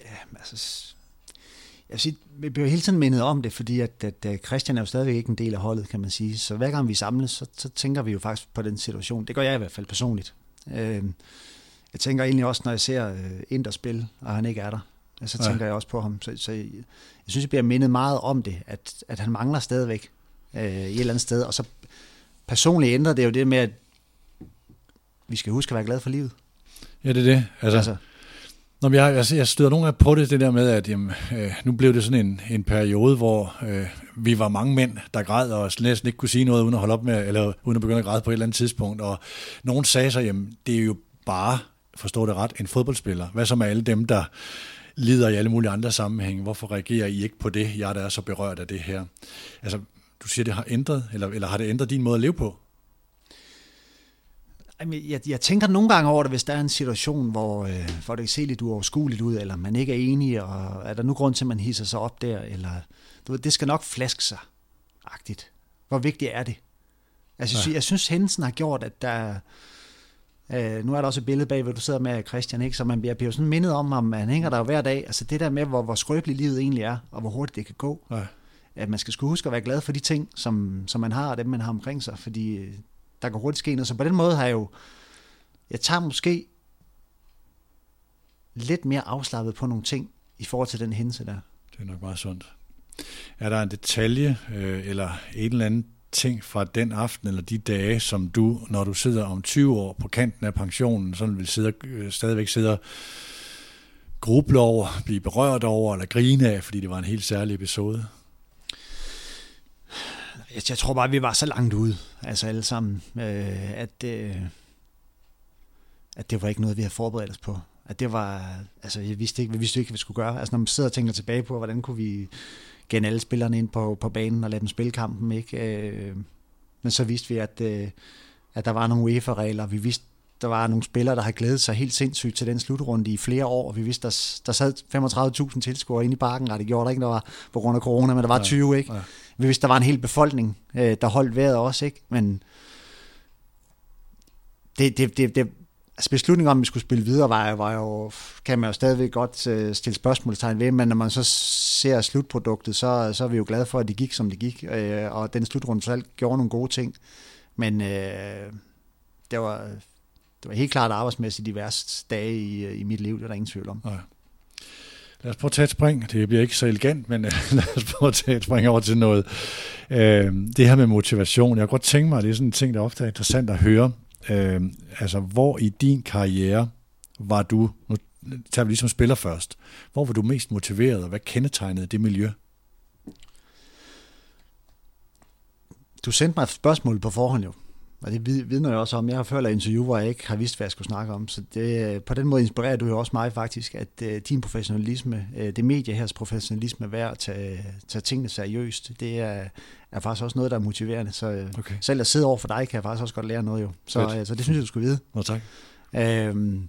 Ja, altså, jeg vil sige, vi bliver hele tiden mindet om det, fordi at, at, Christian er jo stadigvæk ikke en del af holdet, kan man sige. Så hver gang vi samles, så, så tænker vi jo faktisk på den situation. Det gør jeg i hvert fald personligt. Øh, jeg tænker egentlig også, når jeg ser øh, Inter spille, og han ikke er der, så ja. tænker jeg også på ham. Så, så jeg, jeg synes, jeg bliver mindet meget om det, at, at han mangler stadigvæk øh, i et eller andet sted. Og så personligt ændrer det jo det med, at vi skal huske at være glade for livet. Ja, det er det. Altså, altså. Nå, men jeg, jeg, jeg støder nogle gange på det, det der med, at jamen, øh, nu blev det sådan en, en periode, hvor øh, vi var mange mænd, der græd og næsten ikke kunne sige noget, uden at holde op med, eller uden at begynde at græde på et eller andet tidspunkt. Og nogen sagde så, jamen, det er jo bare, forstår det ret, en fodboldspiller. Hvad så med alle dem, der lider i alle mulige andre sammenhænge? Hvorfor reagerer I ikke på det, jeg der er så berørt af det her? Altså, du siger, det har ændret, eller, eller har det ændret din måde at leve på? Jeg, jeg tænker nogle gange over det, hvis der er en situation, hvor, øh, hvor det kan se lidt uoverskueligt ud, eller man ikke er enig, og er der nu grund til, at man hisser sig op der, eller du ved, det skal nok flaske sig, agtigt. Hvor vigtigt er det? Altså, ja. jeg synes, hændelsen har gjort, at der... Øh, nu er der også et billede bag, hvor du sidder med Christian, ikke? så man bliver, bliver sådan mindet om, at man hænger der jo hver dag. Altså det der med, hvor, hvor skrøbeligt livet egentlig er, og hvor hurtigt det kan gå. Ja. At man skal skulle huske at være glad for de ting, som, som man har, og dem man har omkring sig, fordi øh, der kan hurtigt ske noget. Så på den måde har jeg jo, jeg tager måske lidt mere afslappet på nogle ting i forhold til den hændelse der. Det er nok meget sundt. Er der en detalje øh, eller en eller anden ting fra den aften eller de dage, som du, når du sidder om 20 år på kanten af pensionen, sådan vil sidde, øh, stadigvæk sidde gruble over, blive berørt over eller grine af, fordi det var en helt særlig episode? Jeg, jeg tror bare, at vi var så langt ude, altså alle sammen, øh, at, øh, at det var ikke noget, vi havde forberedt os på. At det var, altså jeg vidste ikke, vi vidste ikke, hvad vi skulle gøre. Altså når man sidder og tænker tilbage på, hvordan kunne vi gen alle spillerne ind på, på banen og lade dem spille kampen, ikke? Øh, men så vidste vi, at, øh, at der var nogle UEFA-regler. Vi vidste, der var nogle spillere, der har glædet sig helt sindssygt til den slutrunde i flere år. Vi vidste, der, der sad 35.000 tilskuere inde i parken, og det gjorde der ikke, der var på grund af corona, men der var 20, ikke? Ja. Vi vidste, der var en hel befolkning, øh, der holdt vejret også, ikke? Men det, det, det, det, altså beslutningen om, at vi skulle spille videre, var, var jo, kan man jo stadigvæk godt øh, stille spørgsmålstegn ved, men når man så ser slutproduktet, så, så er vi jo glade for, at det gik, som det gik, øh, og den slutrunde selv gjorde nogle gode ting. Men øh, det, var, det var helt klart arbejdsmæssigt de værste dage i, øh, i mit liv, det er der ingen tvivl om. Ja. Lad os prøve at tage et spring. Det bliver ikke så elegant, men øh, lad os prøve at tage et spring over til noget. Uh, det her med motivation. Jeg har godt tænke mig, at det er sådan en ting, der ofte er interessant at høre. Øh, altså, hvor i din karriere var du, nu tager vi ligesom spiller først, hvor var du mest motiveret, og hvad kendetegnede det miljø? Du sendte mig et spørgsmål på forhånd jo, og det vidner jeg også om. Jeg har før lavet interview, hvor jeg ikke har vidst, hvad jeg skulle snakke om. Så det, på den måde inspirerer du jo også mig faktisk, at uh, din professionalisme, uh, det medie her professionalisme er værd at tage, tage tingene seriøst. Det er, er faktisk også noget, der er motiverende. Så øh, okay. selv at sidde over for dig, kan jeg faktisk også godt lære noget jo. Så, uh, så det synes jeg, du skulle vide. Nå, tak. Øhm,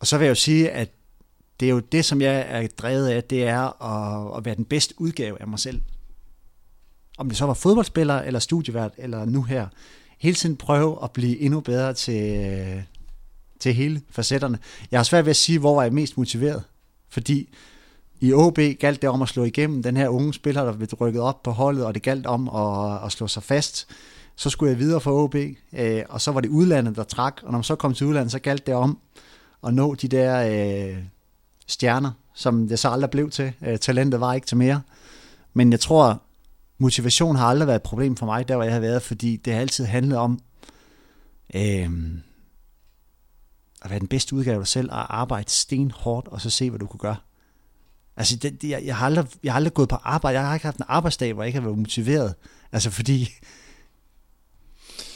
og så vil jeg jo sige, at det er jo det, som jeg er drevet af, det er at, at være den bedste udgave af mig selv. Om det så var fodboldspiller, eller studievært, eller nu her hele tiden prøve at blive endnu bedre til, til hele facetterne. Jeg har svært ved at sige, hvor var jeg mest motiveret, fordi i OB galt det om at slå igennem den her unge spiller, der blev rykket op på holdet, og det galt om at, at slå sig fast. Så skulle jeg videre for OB, øh, og så var det udlandet, der trak, og når man så kom til udlandet, så galt det om at nå de der øh, stjerner, som det så aldrig blev til. Øh, talentet var ikke til mere. Men jeg tror, motivation har aldrig været et problem for mig, der hvor jeg har været, fordi det har altid handlet om øh, at være den bedste udgave af dig selv, og arbejde stenhårdt, og så se, hvad du kunne gøre. Altså, det, det, jeg, jeg, har aldrig, jeg har aldrig gået på arbejde, jeg har ikke haft en arbejdsdag, hvor jeg ikke har været motiveret. Altså, fordi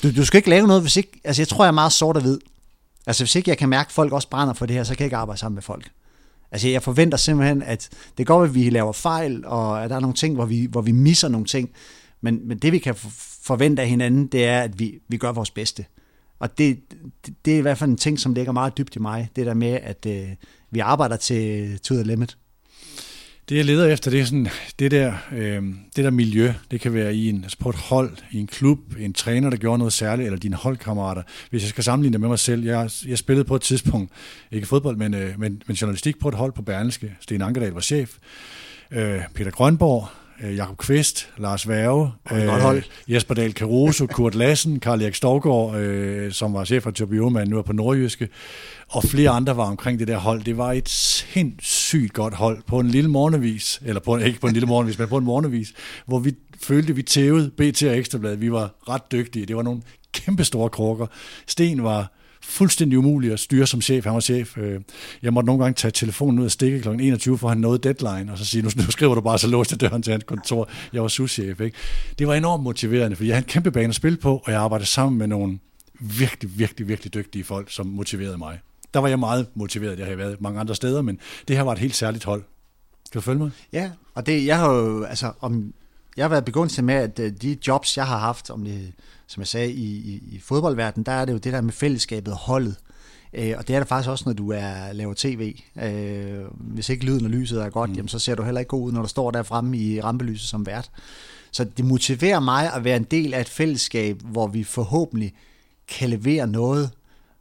du, du skal ikke lave noget, hvis ikke, altså jeg tror, jeg er meget sort og hvid. Altså, hvis ikke jeg kan mærke, at folk også brænder for det her, så kan jeg ikke arbejde sammen med folk. Altså jeg forventer simpelthen, at det går, at vi laver fejl, og at der er nogle ting, hvor vi, hvor vi misser nogle ting. Men, men det vi kan forvente af hinanden, det er, at vi, vi gør vores bedste. Og det, det, det er i hvert fald en ting, som ligger meget dybt i mig. Det der med, at øh, vi arbejder til to the limit. Det jeg leder efter, det er sådan, det der, øh, det der miljø. Det kan være i en, altså på et hold, i en klub, en træner, der gjorde noget særligt, eller dine holdkammerater. Hvis jeg skal sammenligne det med mig selv, jeg, jeg spillede på et tidspunkt, ikke fodbold, men, øh, men, men journalistik på et hold på Berlingske. Sten Ankerdal var chef. Øh, Peter Grønborg, Jakob Kvist, Lars Værge, øh, Jesper Dahl Caruso, Kurt Lassen, Karl Erik Storgård, øh, som var chef for Tobioma, nu er på Nordjyske, og flere andre var omkring det der hold. Det var et sindssygt godt hold på en lille morgenvis, eller på, ikke på en lille morgenvis, men på en morgenvis, hvor vi følte, vi tævede BT og Ekstrabladet. Vi var ret dygtige. Det var nogle kæmpe store krukker. Sten var fuldstændig umulig at styre som chef. Han var chef. Øh, jeg måtte nogle gange tage telefonen ud og stikke kl. 21, for han nåede deadline, og så sige, nu, nu skriver du bare, så låste døren til hans kontor. Jeg var souschef. Ikke? Det var enormt motiverende, fordi jeg havde en kæmpe bane at spille på, og jeg arbejdede sammen med nogle virkelig, virkelig, virkelig dygtige folk, som motiverede mig. Der var jeg meget motiveret. Jeg har været mange andre steder, men det her var et helt særligt hold. Kan du følge mig? Ja, og det, jeg har jo, altså, om, jeg har været begunstiget med, at øh, de jobs, jeg har haft, om det, som jeg sagde, i, i, i fodboldverdenen, der er det jo det der med fællesskabet holdet. Øh, og det er det faktisk også, når du er laver tv. Øh, hvis ikke lyden og lyset er godt, mm. jamen, så ser du heller ikke god ud, når du står der fremme i rampelyset som vært. Så det motiverer mig at være en del af et fællesskab, hvor vi forhåbentlig kan levere noget,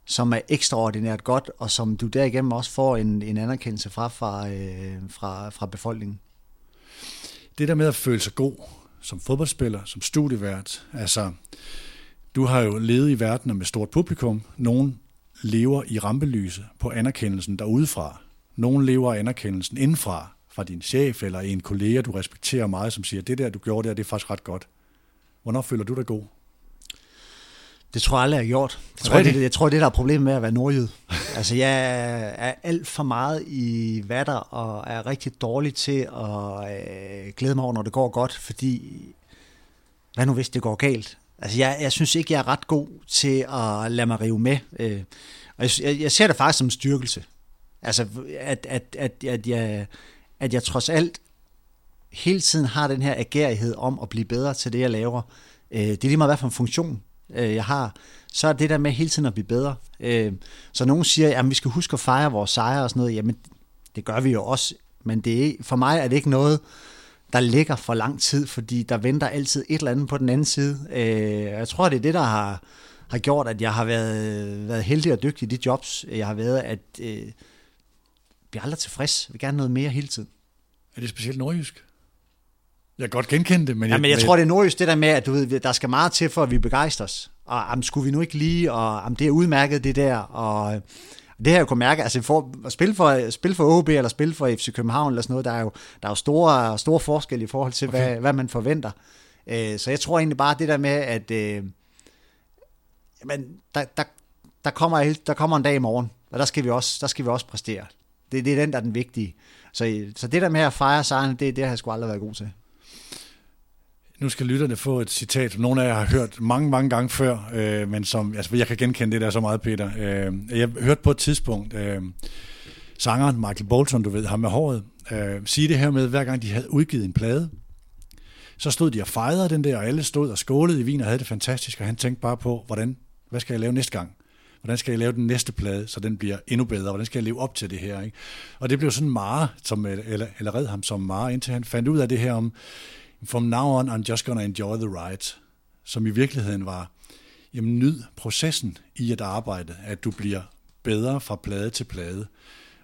som er ekstraordinært godt, og som du derigennem også får en, en anerkendelse fra, fra, øh, fra, fra befolkningen. Det der med at føle sig god som fodboldspiller, som studievært, altså du har jo levet i verden med stort publikum. Nogen lever i rampelyset på anerkendelsen derudefra. Nogen lever af anerkendelsen indfra, fra din chef eller en kollega, du respekterer meget, som siger, det der, du gjorde der, det er faktisk ret godt. Hvornår føler du dig god? Det tror jeg aldrig, jeg har gjort. Jeg tror, det, jeg tror, det der er problemet med at være nordjyd. altså, jeg er alt for meget i vatter og er rigtig dårlig til at øh, glæde mig over, når det går godt, fordi hvad nu hvis det går galt? Altså, jeg, jeg synes ikke, jeg er ret god til at lade mig rive med. Øh, og jeg, jeg ser det faktisk som en styrkelse. Altså, at, at, at, at, jeg, at jeg trods alt hele tiden har den her agerighed om at blive bedre til det, jeg laver. Øh, det er lige meget, hvad for en funktion øh, jeg har, så er det der med hele tiden at blive bedre. Øh, så nogen siger, at vi skal huske at fejre vores sejre og sådan noget. Jamen, det gør vi jo også. Men det er, for mig er det ikke noget, der ligger for lang tid, fordi der venter altid et eller andet på den anden side. Øh, jeg tror, det er det, der har, har gjort, at jeg har været, været heldig og dygtig i de jobs, jeg har været, at øh, vi er aldrig tilfreds. Vi vil gerne noget mere hele tiden. Er det specielt nordjysk? Jeg kan godt genkende det, men... Ja, jeg, men jeg tror, det er nordjysk, det der med, at du ved, der skal meget til, for at vi begejstres. Og jamen, skulle vi nu ikke lige, og jamen, det er udmærket, det der, og det har jeg kunne mærke, altså for, at spille for, spille for OB eller spille for FC København eller sådan noget, der er jo, der er jo store, store forskel i forhold til, okay. hvad, hvad man forventer. Øh, så jeg tror egentlig bare det der med, at øh, jamen, der, der, der, kommer, der kommer en dag i morgen, og der skal vi også, der skal vi også præstere. Det, det er den, der er den vigtige. Så, så det der med at fejre sejren, det, det har jeg sgu aldrig været god til. Nu skal lytterne få et citat, som nogle af jer har hørt mange, mange gange før, øh, men som altså, jeg kan genkende det der så meget, Peter. Øh, jeg hørte på et tidspunkt øh, sangeren Michael Bolton, du ved, ham med håret, øh, sige det her med, hver gang de havde udgivet en plade, så stod de og fejrede den der, og alle stod og skålede i vin og havde det fantastisk, og han tænkte bare på, hvordan, hvad skal jeg lave næste gang? Hvordan skal jeg lave den næste plade, så den bliver endnu bedre? Hvordan skal jeg leve op til det her? Ikke? Og det blev sådan meget, som, eller, eller red ham som meget, indtil han fandt ud af det her om, From now on, I'm just gonna enjoy the ride. Som i virkeligheden var, jamen nyd processen i at arbejde, at du bliver bedre fra plade til plade.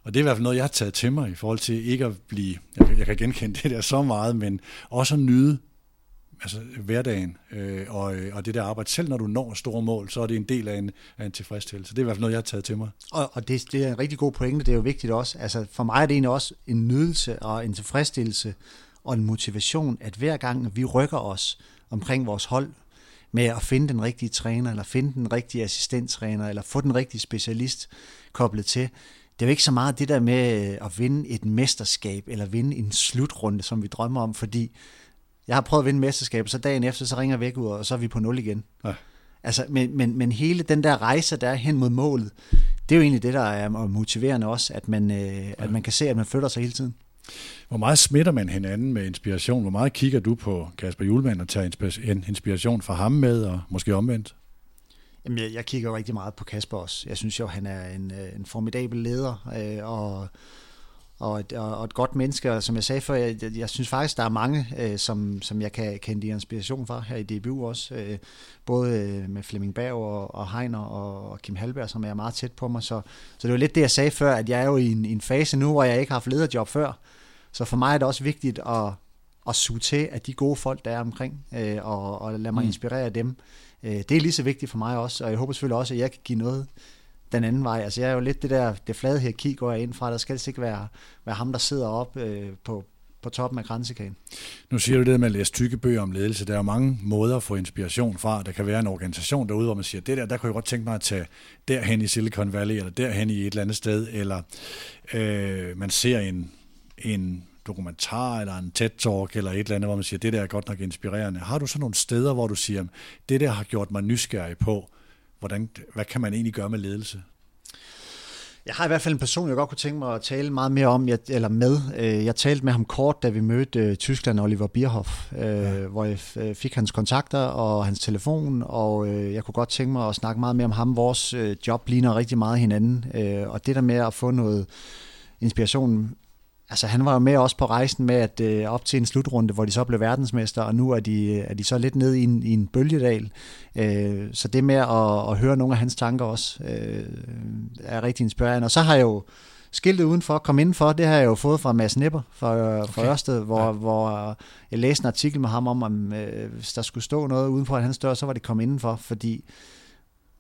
Og det er i hvert fald noget, jeg har taget til mig i forhold til ikke at blive, jeg, jeg kan genkende det der så meget, men også at nyde altså, hverdagen øh, og, øh, og det der arbejde. Selv når du når store mål, så er det en del af en, af en tilfredsstillelse. Det er i hvert fald noget, jeg har taget til mig. Og, og det, det er en rigtig god pointe, det er jo vigtigt også. Altså, for mig er det egentlig også en nydelse og en tilfredsstillelse og en motivation, at hver gang vi rykker os omkring vores hold med at finde den rigtige træner, eller finde den rigtige assistenttræner, eller få den rigtige specialist koblet til, det er jo ikke så meget det der med at vinde et mesterskab, eller vinde en slutrunde, som vi drømmer om, fordi jeg har prøvet at vinde mesterskab, og så dagen efter, så ringer væk ud, og så er vi på nul igen. Ja. Altså, men, men, men hele den der rejse, der er hen mod målet, det er jo egentlig det, der er motiverende også, at man, øh, at man kan se, at man flytter sig hele tiden. Hvor meget smitter man hinanden med inspiration? Hvor meget kigger du på Kasper Julemand og tager inspiration fra ham med, og måske omvendt? Jamen, jeg, jeg kigger rigtig meget på Kasper også. Jeg synes jo, han er en, øh, en formidabel leder, øh, og, og, et, og et godt menneske. Og som jeg sagde før, jeg, jeg synes faktisk, der er mange, øh, som, som jeg kan kende inspiration fra her i DBU også. Øh, både øh, med Flemming Berg og, og Heiner og, og Kim Halberg, som er meget tæt på mig. Så, så det var lidt det, jeg sagde før, at jeg er jo i en, i en fase nu, hvor jeg ikke har haft lederjob før. Så for mig er det også vigtigt at, at suge til af de gode folk, der er omkring, øh, og, og lade mig mm. inspirere af dem. Øh, det er lige så vigtigt for mig også, og jeg håber selvfølgelig også, at jeg kan give noget den anden vej. Altså jeg er jo lidt det der, det flade hierarki går jeg ind fra, der skal ikke være, være ham, der sidder op øh, på, på toppen af grænsekagen. Nu siger du det med at læse tykke bøger om ledelse. Der er mange måder at få inspiration fra. Der kan være en organisation derude, hvor man siger, det der, der kunne jeg godt tænke mig at tage derhen i Silicon Valley, eller derhen i et eller andet sted, eller øh, man ser en, en dokumentar eller en TED-talk eller et eller andet, hvor man siger, det der er godt nok inspirerende. Har du så nogle steder, hvor du siger, det der har gjort mig nysgerrig på, hvordan, hvad kan man egentlig gøre med ledelse? Jeg har i hvert fald en person, jeg godt kunne tænke mig at tale meget mere om, jeg, eller med. Øh, jeg talte med ham kort, da vi mødte uh, Tyskland Oliver Bierhoff, uh, ja. hvor jeg fik hans kontakter og hans telefon, og jeg kunne godt tænke mig at snakke meget mere om ham. Vores job ligner rigtig meget hinanden, og det der med at få noget inspiration Altså han var jo med også på rejsen med at øh, op til en slutrunde, hvor de så blev verdensmester, og nu er de, er de så lidt nede i en, i en bølgedal. Øh, så det med at, at høre nogle af hans tanker også øh, er rigtig inspirerende. Og så har jeg jo skiltet udenfor, kom indenfor, det har jeg jo fået fra Mads Nipper fra, fra okay. Ørsted, hvor, ja. hvor jeg læste en artikel med ham om, om øh, hvis der skulle stå noget udenfor at hans dør, så var det kom indenfor, fordi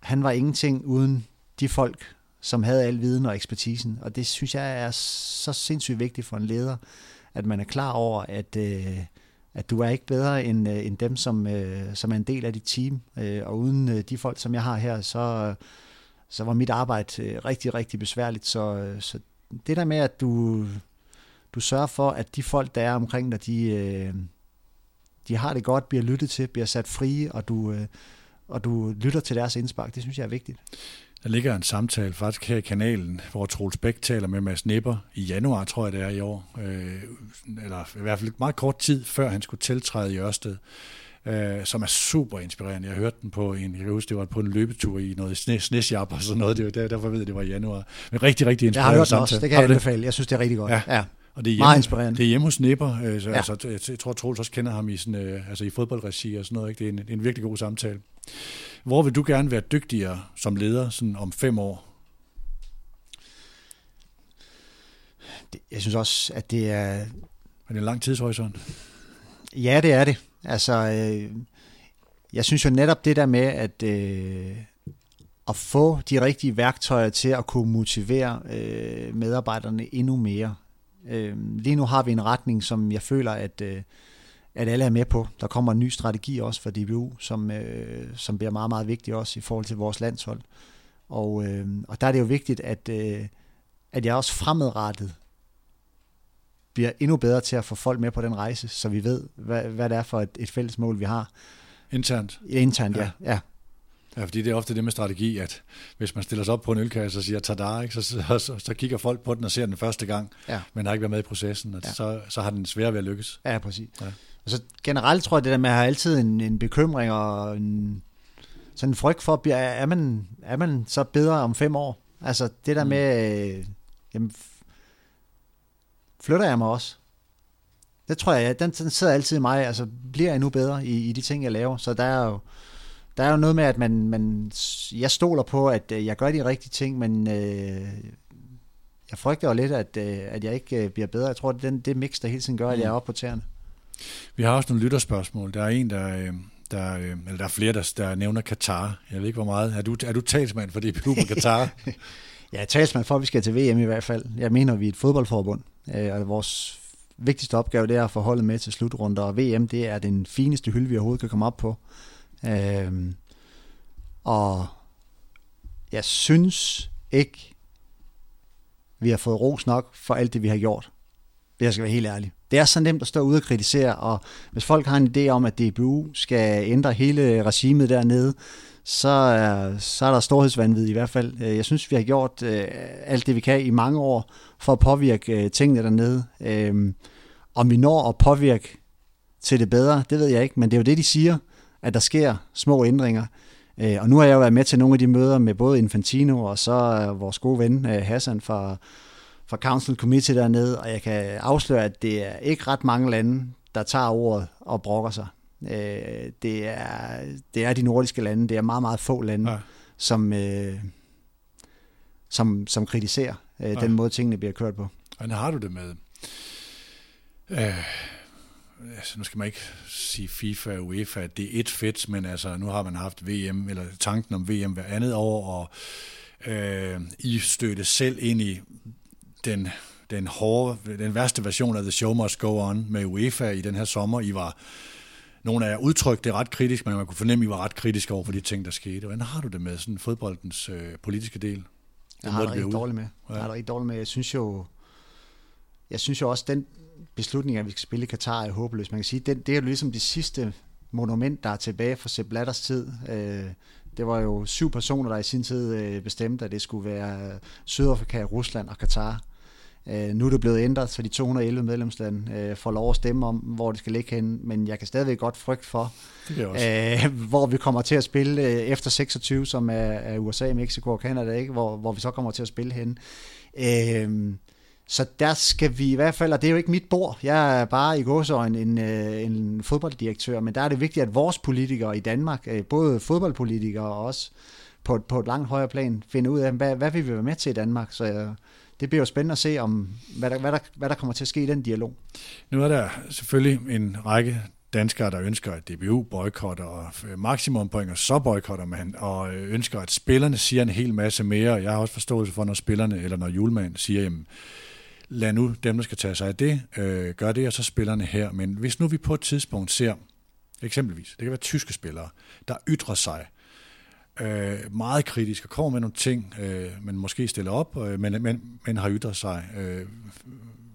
han var ingenting uden de folk, som havde al viden og ekspertisen. Og det synes jeg er så sindssygt vigtigt for en leder, at man er klar over, at, øh, at du er ikke bedre end, øh, end dem, som, øh, som er en del af dit team. Øh, og uden øh, de folk, som jeg har her, så, så var mit arbejde øh, rigtig, rigtig besværligt. Så, øh, så det der med, at du, du sørger for, at de folk, der er omkring dig, de, øh, de har det godt, bliver lyttet til, bliver sat frie, og du, øh, og du lytter til deres indspark, det synes jeg er vigtigt. Der ligger en samtale faktisk her i kanalen, hvor Troels Bæk taler med Mads Nipper i januar, tror jeg det er i år, øh, eller i hvert fald meget kort tid før han skulle tiltræde i Ørsted, øh, som er super inspirerende. Jeg hørte den på en, jeg kan huske, det var på en løbetur i noget sne, snesjap og sådan noget, det var, derfor ved jeg, det var i januar. Men rigtig, rigtig inspirerende Jeg har hørt den også, det kan jeg anbefale. Jeg synes, det er rigtig godt. Ja. ja. Og det er hjemme, Meget inspirerende. Det er hjemme hos Nipper. Øh, så, ja. altså, jeg, jeg tror, Troels også kender ham i, sådan, øh, altså i fodboldregi og sådan noget. Ikke? Det er en, en virkelig god samtale. Hvor vil du gerne være dygtigere som leder sådan om fem år? Jeg synes også, at det er... Er det en lang tidshorisont? Ja, det er det. Altså, øh, jeg synes jo netop det der med, at, øh, at få de rigtige værktøjer til at kunne motivere øh, medarbejderne endnu mere. Øh, lige nu har vi en retning, som jeg føler, at, øh, at alle er med på. Der kommer en ny strategi også for DBU, som, øh, som bliver meget, meget vigtig også i forhold til vores landshold. Og, øh, og der er det jo vigtigt, at, øh, at jeg også fremadrettet bliver endnu bedre til at få folk med på den rejse, så vi ved, hvad, hvad det er for et, et fælles mål, vi har. Internt? Internt, ja. ja. ja. Ja, fordi det er ofte det med strategi, at hvis man stiller sig op på en ølkasse og siger tada, ikke, så, så, så, så kigger folk på den og ser den første gang, ja. men har ikke været med i processen, og ja. så, så har den svært ved at lykkes. Ja, præcis. Ja. Altså generelt tror jeg, det der med at have altid en, en bekymring og en, sådan en frygt for, er, er, man, er man så bedre om fem år? Altså det der mm. med, øh, jamen, flytter jeg mig også? Det tror jeg, den, den sidder altid i mig, altså bliver jeg endnu bedre i, i de ting, jeg laver. Så der er jo, der er jo noget med, at man, man, jeg stoler på, at øh, jeg gør de rigtige ting, men øh, jeg frygter jo lidt, at, øh, at jeg ikke øh, bliver bedre. Jeg tror, det er den, det mix, der hele tiden gør, at jeg er mm. oppe på tæerne. Vi har også nogle lytterspørgsmål. Der er en, der, øh, der, øh, eller der er flere, der, der nævner Katar. Jeg ved ikke, hvor meget. Er du, er du talsmand for DBU på Katar? ja, talsmand for, at vi skal til VM i hvert fald. Jeg mener, vi er et fodboldforbund, øh, og vores vigtigste opgave det er at få holdet med til slutrunder, og VM det er den fineste hylde, vi overhovedet kan komme op på. og jeg synes ikke, vi har fået ros nok for alt det, vi har gjort. Jeg skal være helt ærlig. Det er så nemt at stå ude og kritisere, og hvis folk har en idé om, at DBU skal ændre hele regimet dernede, så er, så er der storhedsvandvid i hvert fald. Øh, jeg synes, vi har gjort øh, alt det, vi kan i mange år for at påvirke øh, tingene dernede. Øh, om vi når at påvirke til det bedre, det ved jeg ikke, men det er jo det, de siger, at der sker små ændringer. Øh, og nu har jeg jo været med til nogle af de møder med både Infantino og så øh, vores gode ven øh, Hassan fra fra Council Committee dernede, og jeg kan afsløre, at det er ikke ret mange lande, der tager ordet og brokker sig. Øh, det, er, det er de nordiske lande, det er meget, meget få lande, ja. som, øh, som, som kritiserer øh, ja. den måde, tingene bliver kørt på. Hvordan har du det med... Øh, altså nu skal man ikke sige FIFA og UEFA, det er et fedt, men altså nu har man haft VM, eller tanken om VM hver andet år, og øh, I støtte selv ind i den den hårde, den værste version af The Show Must Go On med UEFA i den her sommer. I var nogle af jer udtrykte det ret kritisk, men man kunne fornemme, at I var ret kritiske over for de ting, der skete. Hvordan har du det med sådan fodboldens øh, politiske del? Jeg har det rigtig dårligt med. Ja. Jeg har det rigtig dårligt med. Jeg synes jo, jeg synes jo også, den beslutning, at vi skal spille i Katar, er håbløs. Man kan sige, det, det er jo ligesom det sidste monument, der er tilbage fra Sepp Blatters tid. Øh, det var jo syv personer, der i sin tid øh, bestemte, at det skulle være Sydafrika, Rusland og Katar. Øh, nu er det blevet ændret, så de 211 medlemslande får lov at stemme om, hvor det skal ligge hen, men jeg kan stadigvæk godt frygte for, hvor vi kommer til at spille efter 26, som er, USA, Mexico og Canada, ikke? Hvor, hvor vi så kommer til at spille hen. Så der skal vi i hvert fald, og det er jo ikke mit bord, jeg er bare i gåsøjne en, øh, en fodbolddirektør, men der er det vigtigt, at vores politikere i Danmark, øh, både fodboldpolitikere og også på, på et langt højere plan, finder ud af, hvad, hvad vil vi være med til i Danmark. Så øh, det bliver jo spændende at se, om hvad der, hvad, der, hvad der kommer til at ske i den dialog. Nu er der selvfølgelig en række danskere, der ønsker, at DBU boykotter og maksimum point, og så boykotter man, og ønsker, at spillerne siger en hel masse mere. Jeg har også forståelse for, når spillerne, eller når julemanden siger, jamen, lad nu dem, der skal tage sig af det, øh, gøre det, og så spillerne her. Men hvis nu vi på et tidspunkt ser, eksempelvis, det kan være tyske spillere, der ytrer sig øh, meget kritisk og kommer med nogle ting, øh, men måske stiller op, øh, men, men, men har ytret sig. Øh,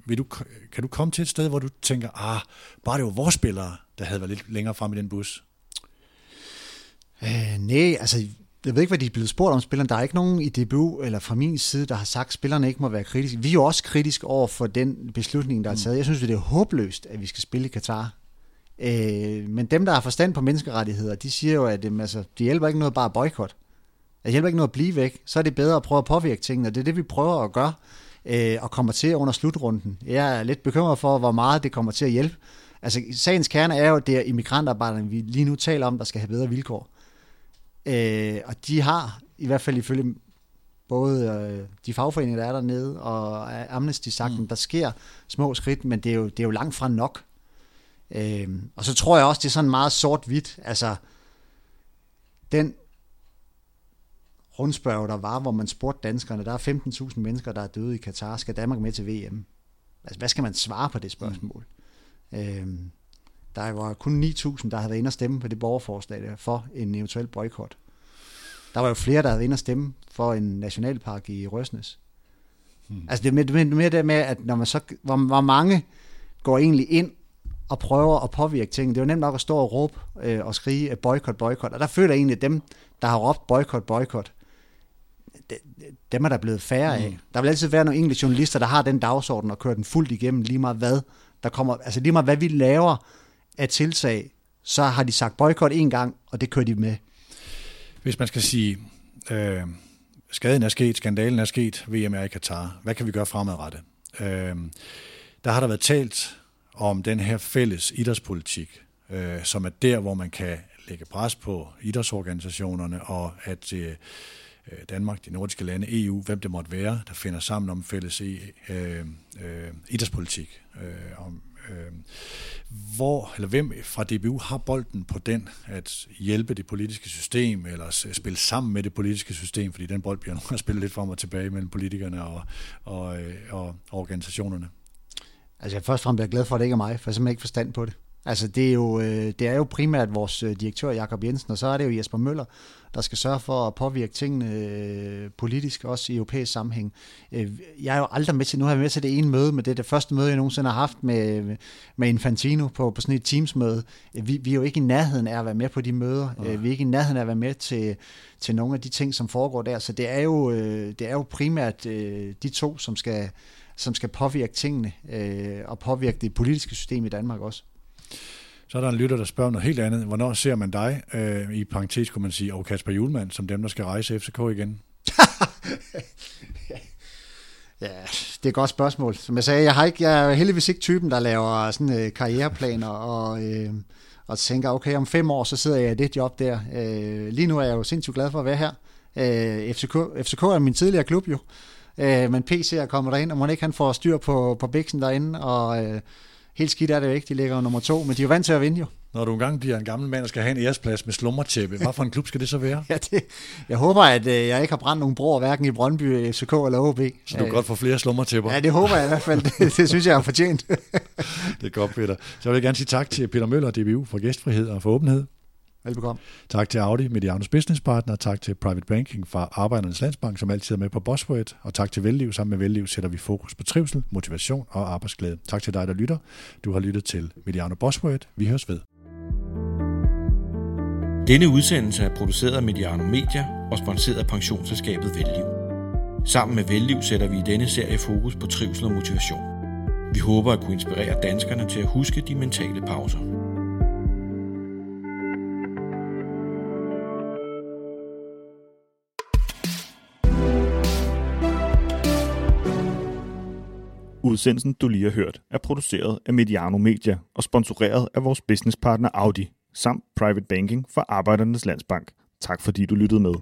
vil du, kan du komme til et sted, hvor du tænker, ah, bare det var vores spillere, der havde været lidt længere frem i den bus? Øh, nej, altså jeg ved ikke, hvad de er blevet spurgt om spillerne. Der er ikke nogen i DBU eller fra min side, der har sagt, at spillerne ikke må være kritiske. Vi er jo også kritiske over for den beslutning, der er taget. Jeg synes, det er håbløst, at vi skal spille i Katar. Øh, men dem, der har forstand på menneskerettigheder, de siger jo, at det, altså, det hjælper ikke noget bare at boykot. Det hjælper ikke noget at blive væk. Så er det bedre at prøve at påvirke tingene, og det er det, vi prøver at gøre øh, og kommer til under slutrunden. Jeg er lidt bekymret for, hvor meget det kommer til at hjælpe. Altså, sagens kerne er jo, at det er immigrantarbejderne, vi lige nu taler om, der skal have bedre vilkår. Øh, og de har, i hvert fald ifølge både øh, de fagforeninger, der er dernede, og Amnesty sagt, mm. der sker små skridt, men det er jo, det er jo langt fra nok. Øh, og så tror jeg også, det er sådan meget sort-hvidt. Altså, den rundspørg, der var, hvor man spurgte danskerne, der er 15.000 mennesker, der er døde i Katar, skal Danmark med til VM? Altså, hvad skal man svare på det spørgsmål? Mm. Øh, der var kun 9.000, der havde været inde og stemme på det borgerforslag der, for en eventuel boykot. Der var jo flere, der havde været inde og stemme for en nationalpark i Røsnes. Hmm. Altså det er mere, mere det med, at når man så, hvor, hvor mange går egentlig ind og prøver at påvirke ting. Det er jo nemt nok at stå og råbe øh, og skrige boykot, boykot. Og der føler jeg egentlig, at dem, der har råbt boykot, boykot, dem er der blevet færre af. Mm. Der vil altid være nogle engelske journalister, der har den dagsorden og kører den fuldt igennem lige meget hvad. Der kommer, altså lige meget hvad vi laver, af tiltag, så har de sagt boykot en gang, og det kører de med. Hvis man skal sige, øh, skaden er sket, skandalen er sket, VM er i Katar, hvad kan vi gøre fremadrettet? Øh, der har der været talt om den her fælles idrætspolitik, øh, som er der, hvor man kan lægge pres på idrætsorganisationerne, og at øh, øh Danmark, de nordiske lande, EU, hvem det måtte være, der finder sammen om fælles e, øh, øh, idrætspolitik. Øh, om, Øh, hvor eller hvem fra DBU har bolden på den at hjælpe det politiske system, eller spille sammen med det politiske system, fordi den bold bliver nogle spillet lidt frem og tilbage mellem politikerne og, og, og, og organisationerne? Altså jeg først og fremmest er glad for, at det ikke er mig, for jeg har simpelthen ikke forstand på det. Altså det er jo, øh, det er jo primært vores øh, direktør Jakob Jensen, og så er det jo Jesper Møller, der skal sørge for at påvirke tingene øh, politisk, også i europæisk sammenhæng. Jeg er jo aldrig med til, nu har jeg med til det ene møde, men det er det første møde, jeg nogensinde har haft med, med Infantino på, på sådan et Teams-møde. Vi, vi er jo ikke i nærheden af at være med på de møder. Ja. Vi er ikke i nærheden af at være med til, til nogle af de ting, som foregår der. Så det er jo, det er jo primært de to, som skal, som skal påvirke tingene og påvirke det politiske system i Danmark også. Så er der en lytter, der spørger noget helt andet. Hvornår ser man dig, øh, i parentes kunne man sige, og Kasper Julemand, som dem, der skal rejse FCK igen? ja, det er et godt spørgsmål. Som jeg sagde, jeg, har ikke, jeg er heldigvis ikke typen, der laver sådan øh, karriereplaner og, øh, og tænker, okay, om fem år, så sidder jeg i det job der. Øh, lige nu er jeg jo sindssygt glad for at være her. Øh, FCK, FCK er min tidligere klub jo, øh, men PC er kommet derind, og må ikke han får styr på, på biksen derinde, og... Øh, helt skidt er det jo ikke. De ligger nummer to, men de er jo vant til at vinde jo. Når du engang bliver en gammel mand og skal have en æresplads med slummertæppe, hvad for en klub skal det så være? Ja, det, jeg håber, at øh, jeg ikke har brændt nogen broer, hverken i Brøndby, FCK eller OB. Så du kan godt få flere slummertæpper. Ja, det håber jeg i hvert fald. Det, det synes jeg er fortjent. det er godt, Peter. Så vil jeg gerne sige tak til Peter Møller, DBU, for gæstfrihed og for åbenhed. Velbekomme. Tak til Audi, Medianos business partner, tak til Private Banking fra Arbejdernes Landsbank, som altid er med på Bosworth, og tak til Velliv. Sammen med Velliv sætter vi fokus på trivsel, motivation og arbejdsglæde. Tak til dig, der lytter. Du har lyttet til Mediano Bosworth. Vi høres ved. Denne udsendelse er produceret af Mediano Media og sponsoreret af pensionsselskabet Velliv. Sammen med Velliv sætter vi i denne serie fokus på trivsel og motivation. Vi håber at kunne inspirere danskerne til at huske de mentale pauser. Udsendelsen, du lige har hørt, er produceret af Mediano Media og sponsoreret af vores businesspartner Audi, samt Private Banking for Arbejdernes Landsbank. Tak fordi du lyttede med.